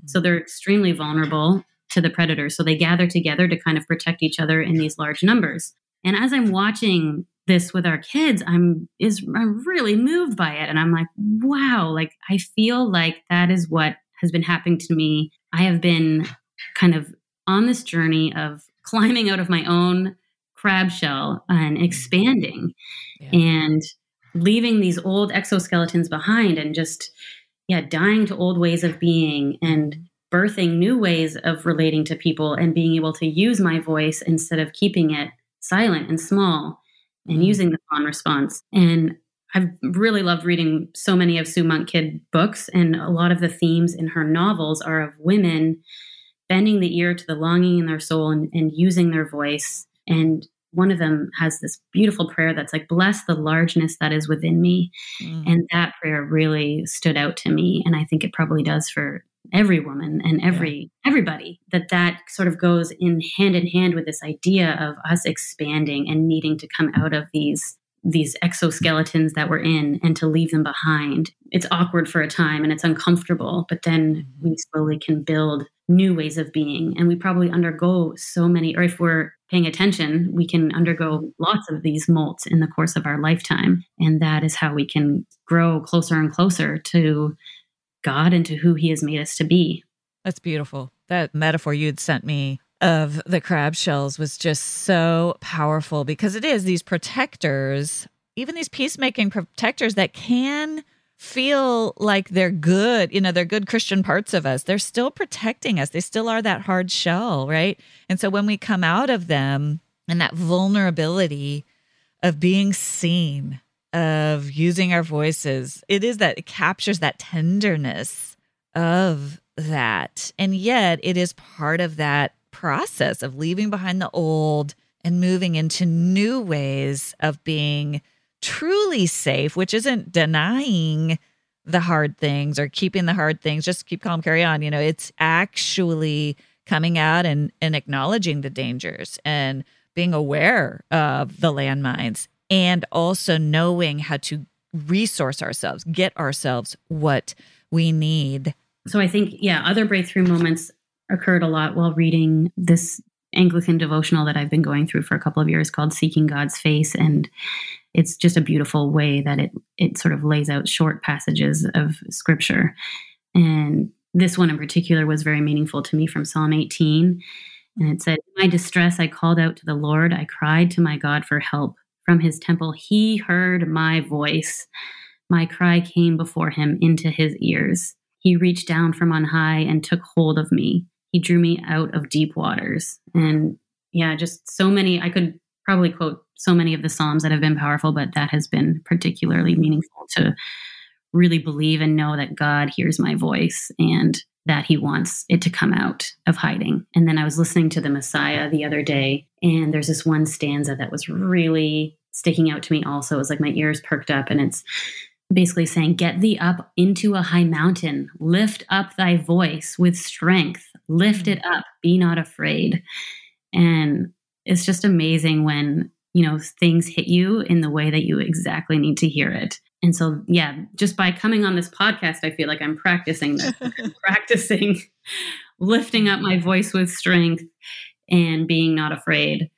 So they're extremely vulnerable to the predators. So they gather together to kind of protect each other in these large numbers. And as I'm watching this with our kids, I'm is I'm really moved by it. And I'm like, wow, like I feel like that is what has been happening to me. I have been kind of on this journey of climbing out of my own crab shell and mm-hmm. expanding yeah. and leaving these old exoskeletons behind and just yeah dying to old ways of being and birthing new ways of relating to people and being able to use my voice instead of keeping it silent and small and mm-hmm. using the fawn response and I've really loved reading so many of Sue Monk Kidd books, and a lot of the themes in her novels are of women bending the ear to the longing in their soul and, and using their voice. And one of them has this beautiful prayer that's like, bless the largeness that is within me. Mm. And that prayer really stood out to me. And I think it probably does for every woman and every yeah. everybody that that sort of goes in hand in hand with this idea of us expanding and needing to come out of these these exoskeletons that we're in and to leave them behind. It's awkward for a time and it's uncomfortable, but then mm-hmm. we slowly can build new ways of being. And we probably undergo so many, or if we're paying attention, we can undergo lots of these molts in the course of our lifetime. And that is how we can grow closer and closer to God and to who He has made us to be. That's beautiful. That metaphor you'd sent me of the crab shells was just so powerful because it is these protectors, even these peacemaking protectors that can feel like they're good, you know, they're good Christian parts of us. They're still protecting us. They still are that hard shell, right? And so when we come out of them and that vulnerability of being seen, of using our voices, it is that it captures that tenderness of that. And yet it is part of that process of leaving behind the old and moving into new ways of being truly safe, which isn't denying the hard things or keeping the hard things, just keep calm, carry on. You know, it's actually coming out and, and acknowledging the dangers and being aware of the landmines and also knowing how to resource ourselves, get ourselves what we need. So I think, yeah, other breakthrough moments occurred a lot while reading this Anglican devotional that I've been going through for a couple of years called Seeking God's Face. And it's just a beautiful way that it it sort of lays out short passages of scripture. And this one in particular was very meaningful to me from Psalm 18. And it said, In my distress, I called out to the Lord. I cried to my God for help. From his temple, he heard my voice. My cry came before him into his ears. He reached down from on high and took hold of me. He drew me out of deep waters. And yeah, just so many, I could probably quote so many of the Psalms that have been powerful, but that has been particularly meaningful to really believe and know that God hears my voice and that he wants it to come out of hiding. And then I was listening to the Messiah the other day, and there's this one stanza that was really sticking out to me also. It was like my ears perked up, and it's basically saying, Get thee up into a high mountain, lift up thy voice with strength, lift mm. it up, be not afraid. And it's just amazing when you know things hit you in the way that you exactly need to hear it. And so yeah just by coming on this podcast i feel like i'm practicing this. Practicing lifting up my voice with strength and being not afraid.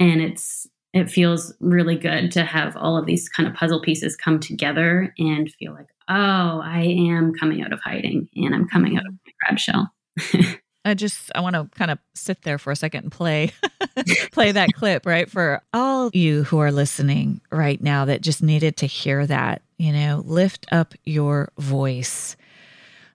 And it's it feels really good to have all of these kind of puzzle pieces come together and feel like oh i am coming out of hiding and i'm coming out of mm-hmm. my crab shell I just I want to kind of sit there for a second and play play that clip, right? For all you who are listening right now that just needed to hear that, you know, lift up your voice.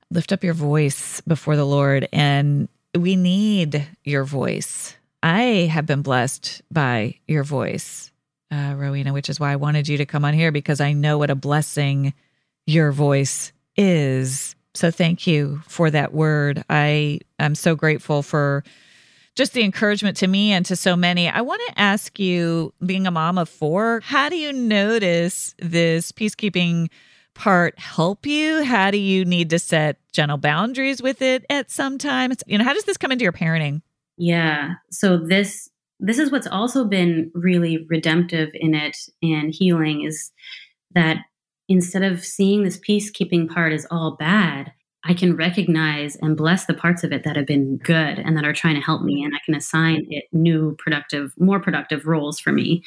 Lift up your voice before the Lord and we need your voice. I have been blessed by your voice, uh, Rowena, which is why I wanted you to come on here because I know what a blessing your voice is so thank you for that word. I am so grateful for just the encouragement to me and to so many. I want to ask you, being a mom of four, how do you notice this peacekeeping part help you? How do you need to set gentle boundaries with it at some times? You know, how does this come into your parenting? Yeah. So this this is what's also been really redemptive in it and healing is that instead of seeing this peacekeeping part as all bad, I can recognize and bless the parts of it that have been good and that are trying to help me. And I can assign it new, productive, more productive roles for me.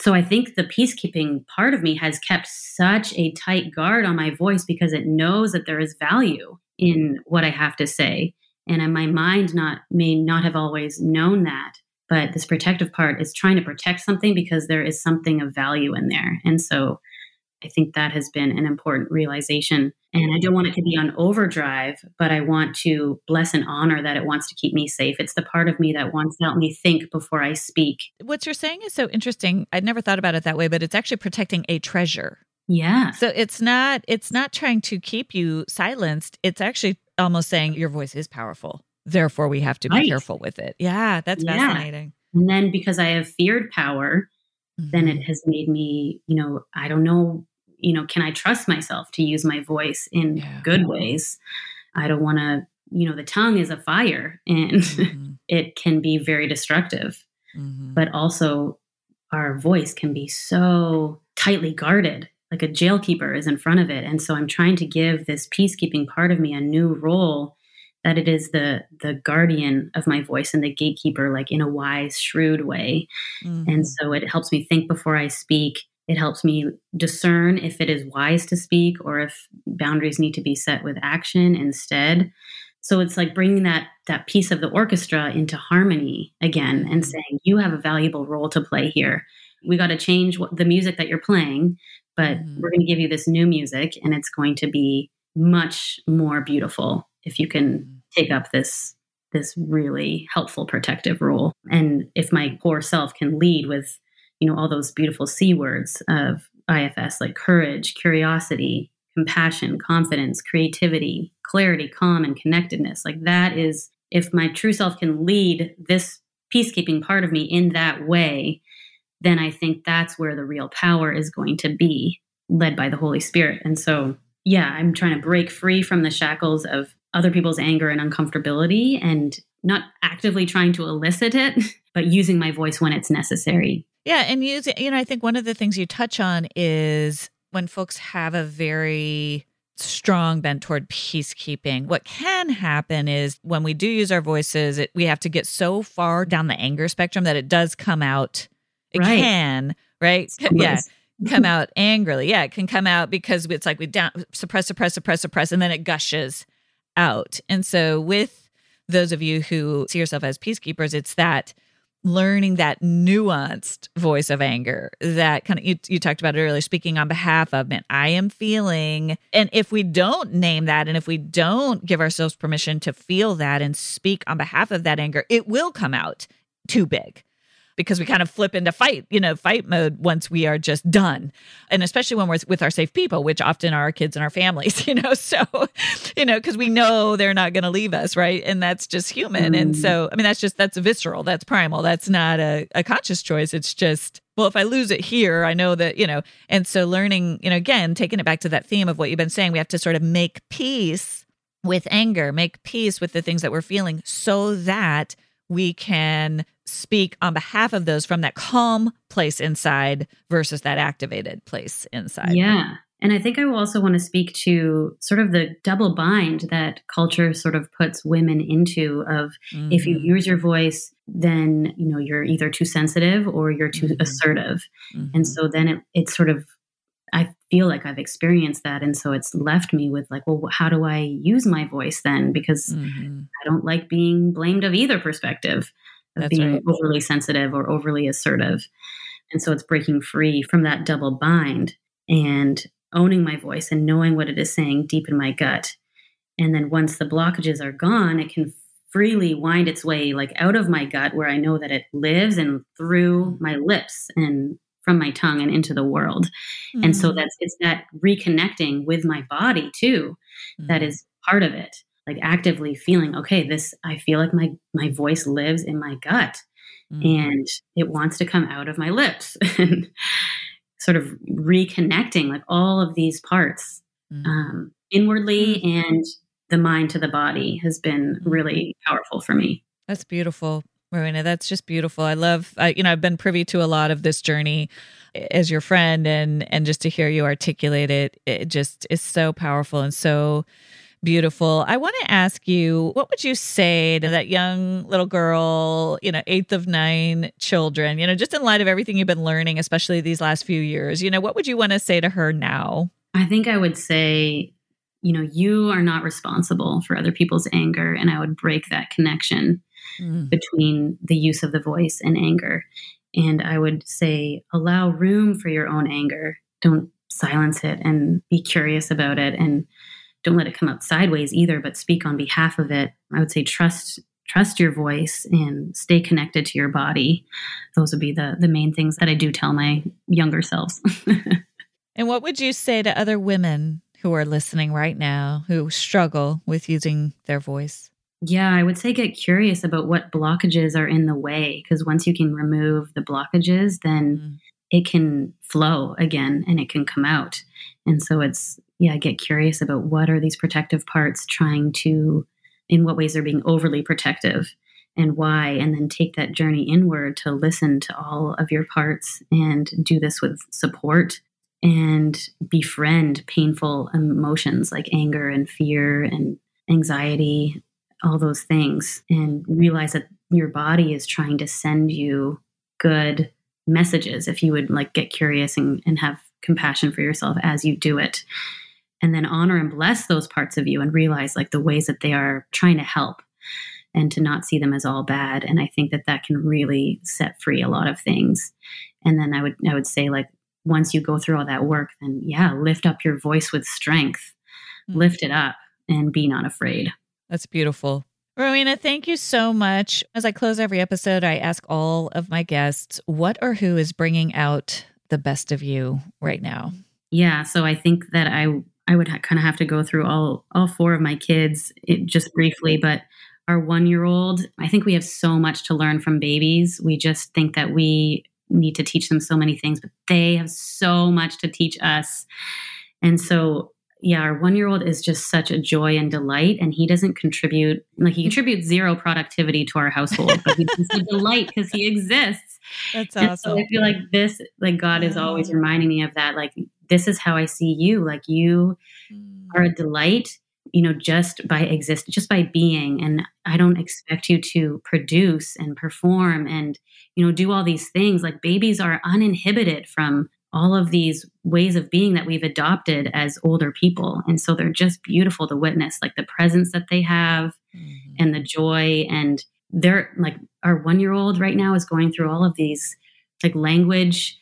So I think the peacekeeping part of me has kept such a tight guard on my voice because it knows that there is value in what I have to say. And my mind not may not have always known that, but this protective part is trying to protect something because there is something of value in there. And so I think that has been an important realization. And I don't want it to be on overdrive, but I want to bless and honor that it wants to keep me safe. It's the part of me that wants to help me think before I speak. What you're saying is so interesting. I'd never thought about it that way, but it's actually protecting a treasure. Yeah. So it's not it's not trying to keep you silenced. It's actually almost saying your voice is powerful. Therefore we have to be right. careful with it. Yeah, that's yeah. fascinating. And then because I have feared power, mm-hmm. then it mm-hmm. has made me, you know, I don't know you know, can I trust myself to use my voice in yeah. good ways? I don't want to, you know, the tongue is a fire and mm-hmm. it can be very destructive, mm-hmm. but also our voice can be so tightly guarded, like a jailkeeper is in front of it. And so I'm trying to give this peacekeeping part of me a new role that it is the the guardian of my voice and the gatekeeper like in a wise shrewd way mm-hmm. and so it helps me think before i speak it helps me discern if it is wise to speak or if boundaries need to be set with action instead. so it's like bringing that that piece of the orchestra into harmony again and mm-hmm. saying you have a valuable role to play here we got to change what, the music that you're playing but mm-hmm. we're going to give you this new music and it's going to be much more beautiful if you can mm-hmm. take up this this really helpful protective role and if my core self can lead with you know all those beautiful c words of IFS like courage curiosity compassion confidence creativity clarity calm and connectedness like that is if my true self can lead this peacekeeping part of me in that way then i think that's where the real power is going to be led by the holy spirit and so yeah i'm trying to break free from the shackles of other people's anger and uncomfortability and not actively trying to elicit it, but using my voice when it's necessary. Yeah. And using, you know, I think one of the things you touch on is when folks have a very strong bent toward peacekeeping. What can happen is when we do use our voices, it, we have to get so far down the anger spectrum that it does come out. It right. can, right? Yeah. come out angrily. Yeah, it can come out because it's like we down suppress, suppress, suppress, suppress, and then it gushes out. And so, with those of you who see yourself as peacekeepers, it's that learning that nuanced voice of anger that kind of you, you talked about it earlier speaking on behalf of man i am feeling and if we don't name that and if we don't give ourselves permission to feel that and speak on behalf of that anger it will come out too big because we kind of flip into fight, you know, fight mode once we are just done. And especially when we're with our safe people, which often are our kids and our families, you know, so, you know, because we know they're not going to leave us, right? And that's just human. Mm. And so, I mean, that's just, that's visceral, that's primal, that's not a, a conscious choice. It's just, well, if I lose it here, I know that, you know, and so learning, you know, again, taking it back to that theme of what you've been saying, we have to sort of make peace with anger, make peace with the things that we're feeling so that we can speak on behalf of those from that calm place inside versus that activated place inside. Yeah. And I think I will also want to speak to sort of the double bind that culture sort of puts women into of mm-hmm. if you mm-hmm. use your voice, then you know you're either too sensitive or you're too mm-hmm. assertive. Mm-hmm. And so then it, it's sort of I feel like I've experienced that. And so it's left me with like, well, how do I use my voice then? Because mm-hmm. I don't like being blamed of either perspective of That's being right. overly sensitive or overly assertive. And so it's breaking free from that double bind and owning my voice and knowing what it is saying deep in my gut. And then once the blockages are gone, it can freely wind its way like out of my gut where I know that it lives and through my lips and from my tongue and into the world. Mm-hmm. And so mm. that's it's that reconnecting with my body too mm-hmm. that is part of it. Like actively feeling, okay, this I feel like my my voice lives in my gut mm-hmm. and it wants to come out of my lips and sort of reconnecting like all of these parts mm. um, inwardly mm. and the mind to the body has been really powerful for me. That's beautiful. Rowena, that's just beautiful. I love, I, you know, I've been privy to a lot of this journey eh, as your friend, and and just to hear you articulate it, it just is so powerful and so beautiful. I want to ask you, what would you say to that young little girl, you know, eighth of nine children, you know, just in light of everything you've been learning, especially these last few years, you know, what would you want to say to her now? I think I would say, you know, you are not responsible for other people's anger, and I would break that connection mm. between the use of the voice and anger. And I would say, allow room for your own anger. Don't silence it and be curious about it. And don't let it come out sideways either, but speak on behalf of it. I would say, trust trust your voice and stay connected to your body those would be the the main things that i do tell my younger selves and what would you say to other women who are listening right now who struggle with using their voice yeah, I would say get curious about what blockages are in the way because once you can remove the blockages, then mm. it can flow again and it can come out. And so it's, yeah, get curious about what are these protective parts trying to, in what ways they're being overly protective and why. And then take that journey inward to listen to all of your parts and do this with support and befriend painful emotions like anger and fear and anxiety all those things and realize that your body is trying to send you good messages if you would like get curious and, and have compassion for yourself as you do it. And then honor and bless those parts of you and realize like the ways that they are trying to help and to not see them as all bad. And i think that that can really set free a lot of things. And then i would i would say like once you go through all that work then yeah lift up your voice with strength. Mm-hmm. lift it up and be not afraid that's beautiful Rowena, thank you so much. As I close every episode, I ask all of my guests what or who is bringing out the best of you right now. Yeah, so I think that I I would ha- kind of have to go through all all four of my kids it, just briefly, but our one year old, I think we have so much to learn from babies. We just think that we need to teach them so many things, but they have so much to teach us. And so, yeah, our one year old is just such a joy and delight. And he doesn't contribute, like, he contributes zero productivity to our household, but he's just a delight because he exists. That's awesome. so I feel like this, like, God is always reminding me of that. Like, this is how I see you. Like, you mm. are a delight you know just by exist just by being and i don't expect you to produce and perform and you know do all these things like babies are uninhibited from all of these ways of being that we've adopted as older people. And so they're just beautiful to witness like the presence that they have mm-hmm. and the joy. And they're like our 1 year old right now is going through all of these like language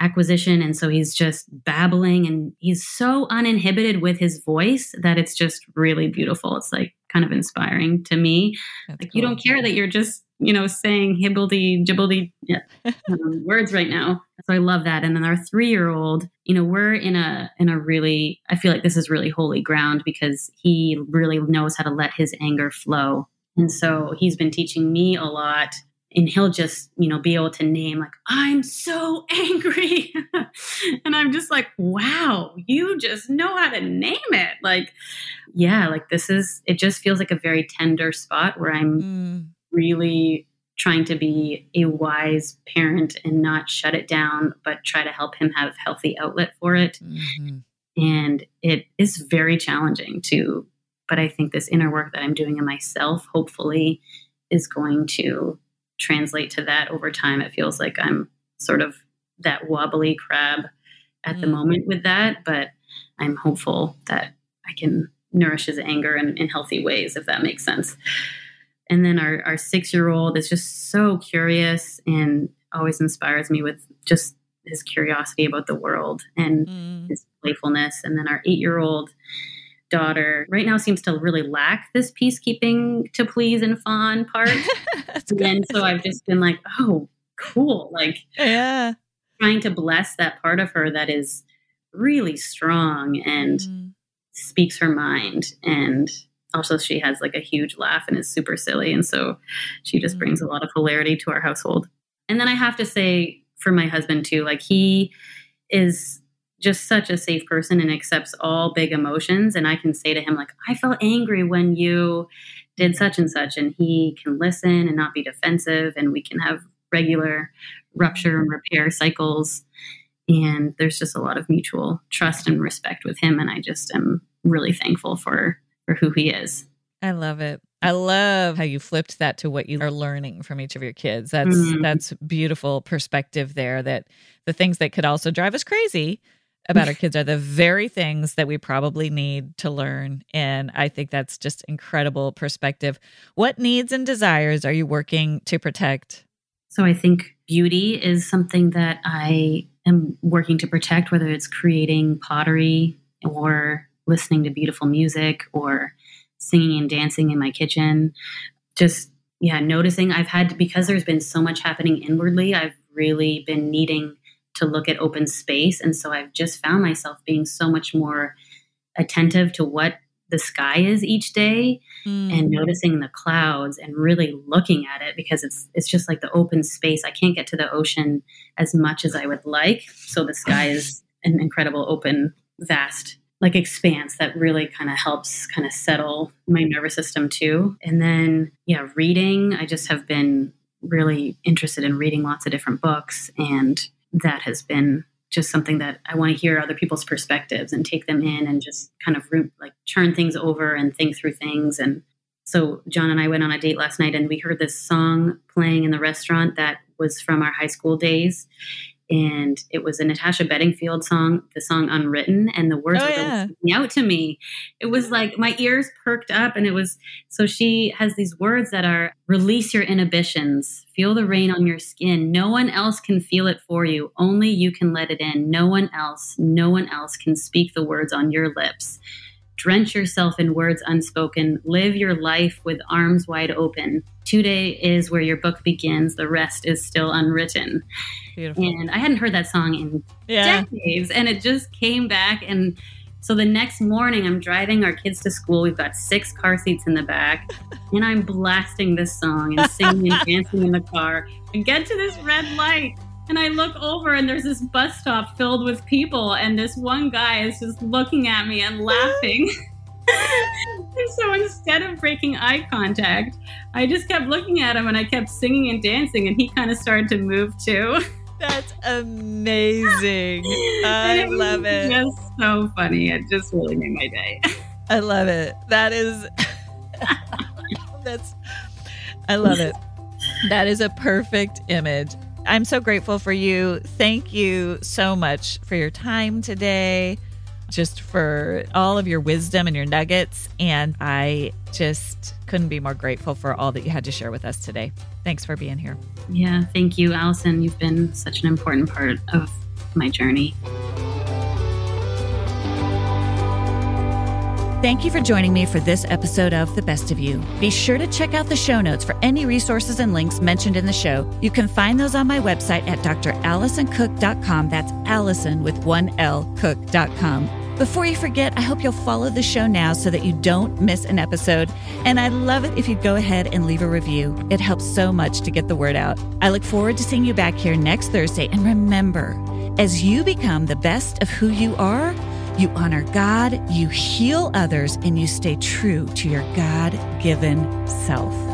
acquisition. And so he's just babbling and he's so uninhibited with his voice that it's just really beautiful. It's like kind of inspiring to me. That's like cool. you don't care that you're just you know saying hibbledy jibbledy yeah, um, words right now. So i love that. And then our three year old you know we're in a in a really i feel like this is really holy ground because he really knows how to let his anger flow. And so he's been teaching me a lot and he'll just you know be able to name like i'm so angry and i'm just like wow you just know how to name it like yeah like this is it just feels like a very tender spot where i'm mm. really trying to be a wise parent and not shut it down but try to help him have healthy outlet for it mm-hmm. and it is very challenging to but i think this inner work that i'm doing in myself hopefully is going to translate to that over time. It feels like I'm sort of that wobbly crab at mm. the moment with that, but I'm hopeful that I can nourish his anger in, in healthy ways, if that makes sense. And then our, our six year old is just so curious and always inspires me with just his curiosity about the world and mm. his playfulness. And then our eight year old daughter right now seems to really lack this peacekeeping to please and fawn part. and so I've just been like, oh, cool. Like, yeah, trying to bless that part of her that is really strong and mm. speaks her mind. And also, she has like a huge laugh and is super silly. And so she just mm. brings a lot of hilarity to our household. And then I have to say, for my husband too, like, he is just such a safe person and accepts all big emotions. And I can say to him, like, I felt angry when you did such and such. And he can listen and not be defensive. And we can have regular rupture and repair cycles. And there's just a lot of mutual trust and respect with him. And I just am really thankful for, for who he is. I love it. I love how you flipped that to what you are learning from each of your kids. That's mm. that's beautiful perspective there that the things that could also drive us crazy about our kids are the very things that we probably need to learn. And I think that's just incredible perspective. What needs and desires are you working to protect? So I think beauty is something that I am working to protect, whether it's creating pottery or listening to beautiful music or singing and dancing in my kitchen. Just, yeah, noticing I've had, because there's been so much happening inwardly, I've really been needing to look at open space. And so I've just found myself being so much more attentive to what the sky is each day mm. and noticing the clouds and really looking at it because it's it's just like the open space. I can't get to the ocean as much as I would like. So the sky is an incredible open vast like expanse that really kind of helps kind of settle my nervous system too. And then yeah, reading, I just have been really interested in reading lots of different books and that has been just something that I want to hear other people's perspectives and take them in and just kind of like turn things over and think through things. And so John and I went on a date last night and we heard this song playing in the restaurant that was from our high school days. And it was a Natasha Bedingfield song, the song Unwritten, and the words Oh, were yeah. really out to me. It was like my ears perked up, and it was so she has these words that are release your inhibitions, feel the rain on your skin. No one else can feel it for you, only you can let it in. No one else, no one else can speak the words on your lips. Drench yourself in words unspoken. Live your life with arms wide open. Today is where your book begins. The rest is still unwritten. Beautiful. And I hadn't heard that song in Yeah. decades, and it just came back. And so the next morning, I'm driving our kids to school. We've got six car seats in the back, and I'm blasting this song and singing and dancing in the car. I get to this red light, and I look over, and there's this bus stop filled with people, and this one guy is just looking at me and laughing. and so instead of breaking eye contact, I just kept looking at him and I kept singing and dancing, and he kind of started to move too. That's amazing. I was love it. Just so funny. It just really made my day. I love it. That is that's I love it. That is a perfect image. I'm so grateful for you. Thank you so much for your time today. Just for all of your wisdom and your nuggets. And I just couldn't be more grateful for all that you had to share with us today. Thanks for being here. Yeah, thank you, Alison. You've been such an important part of my journey. Thank you for joining me for this episode of The Best of You. Be sure to check out the show notes for any resources and links mentioned in the show. You can find those on my website at dralisoncook.com. That's Alison with one L, cook.com. Before you forget, I hope you'll follow the show now so that you don't miss an episode. And I'd love it if you'd go ahead and leave a review. It helps so much to get the word out. I look forward to seeing you back here next Thursday. And remember, as you become the best of who you are, you honor God, you heal others, and you stay true to your God given self.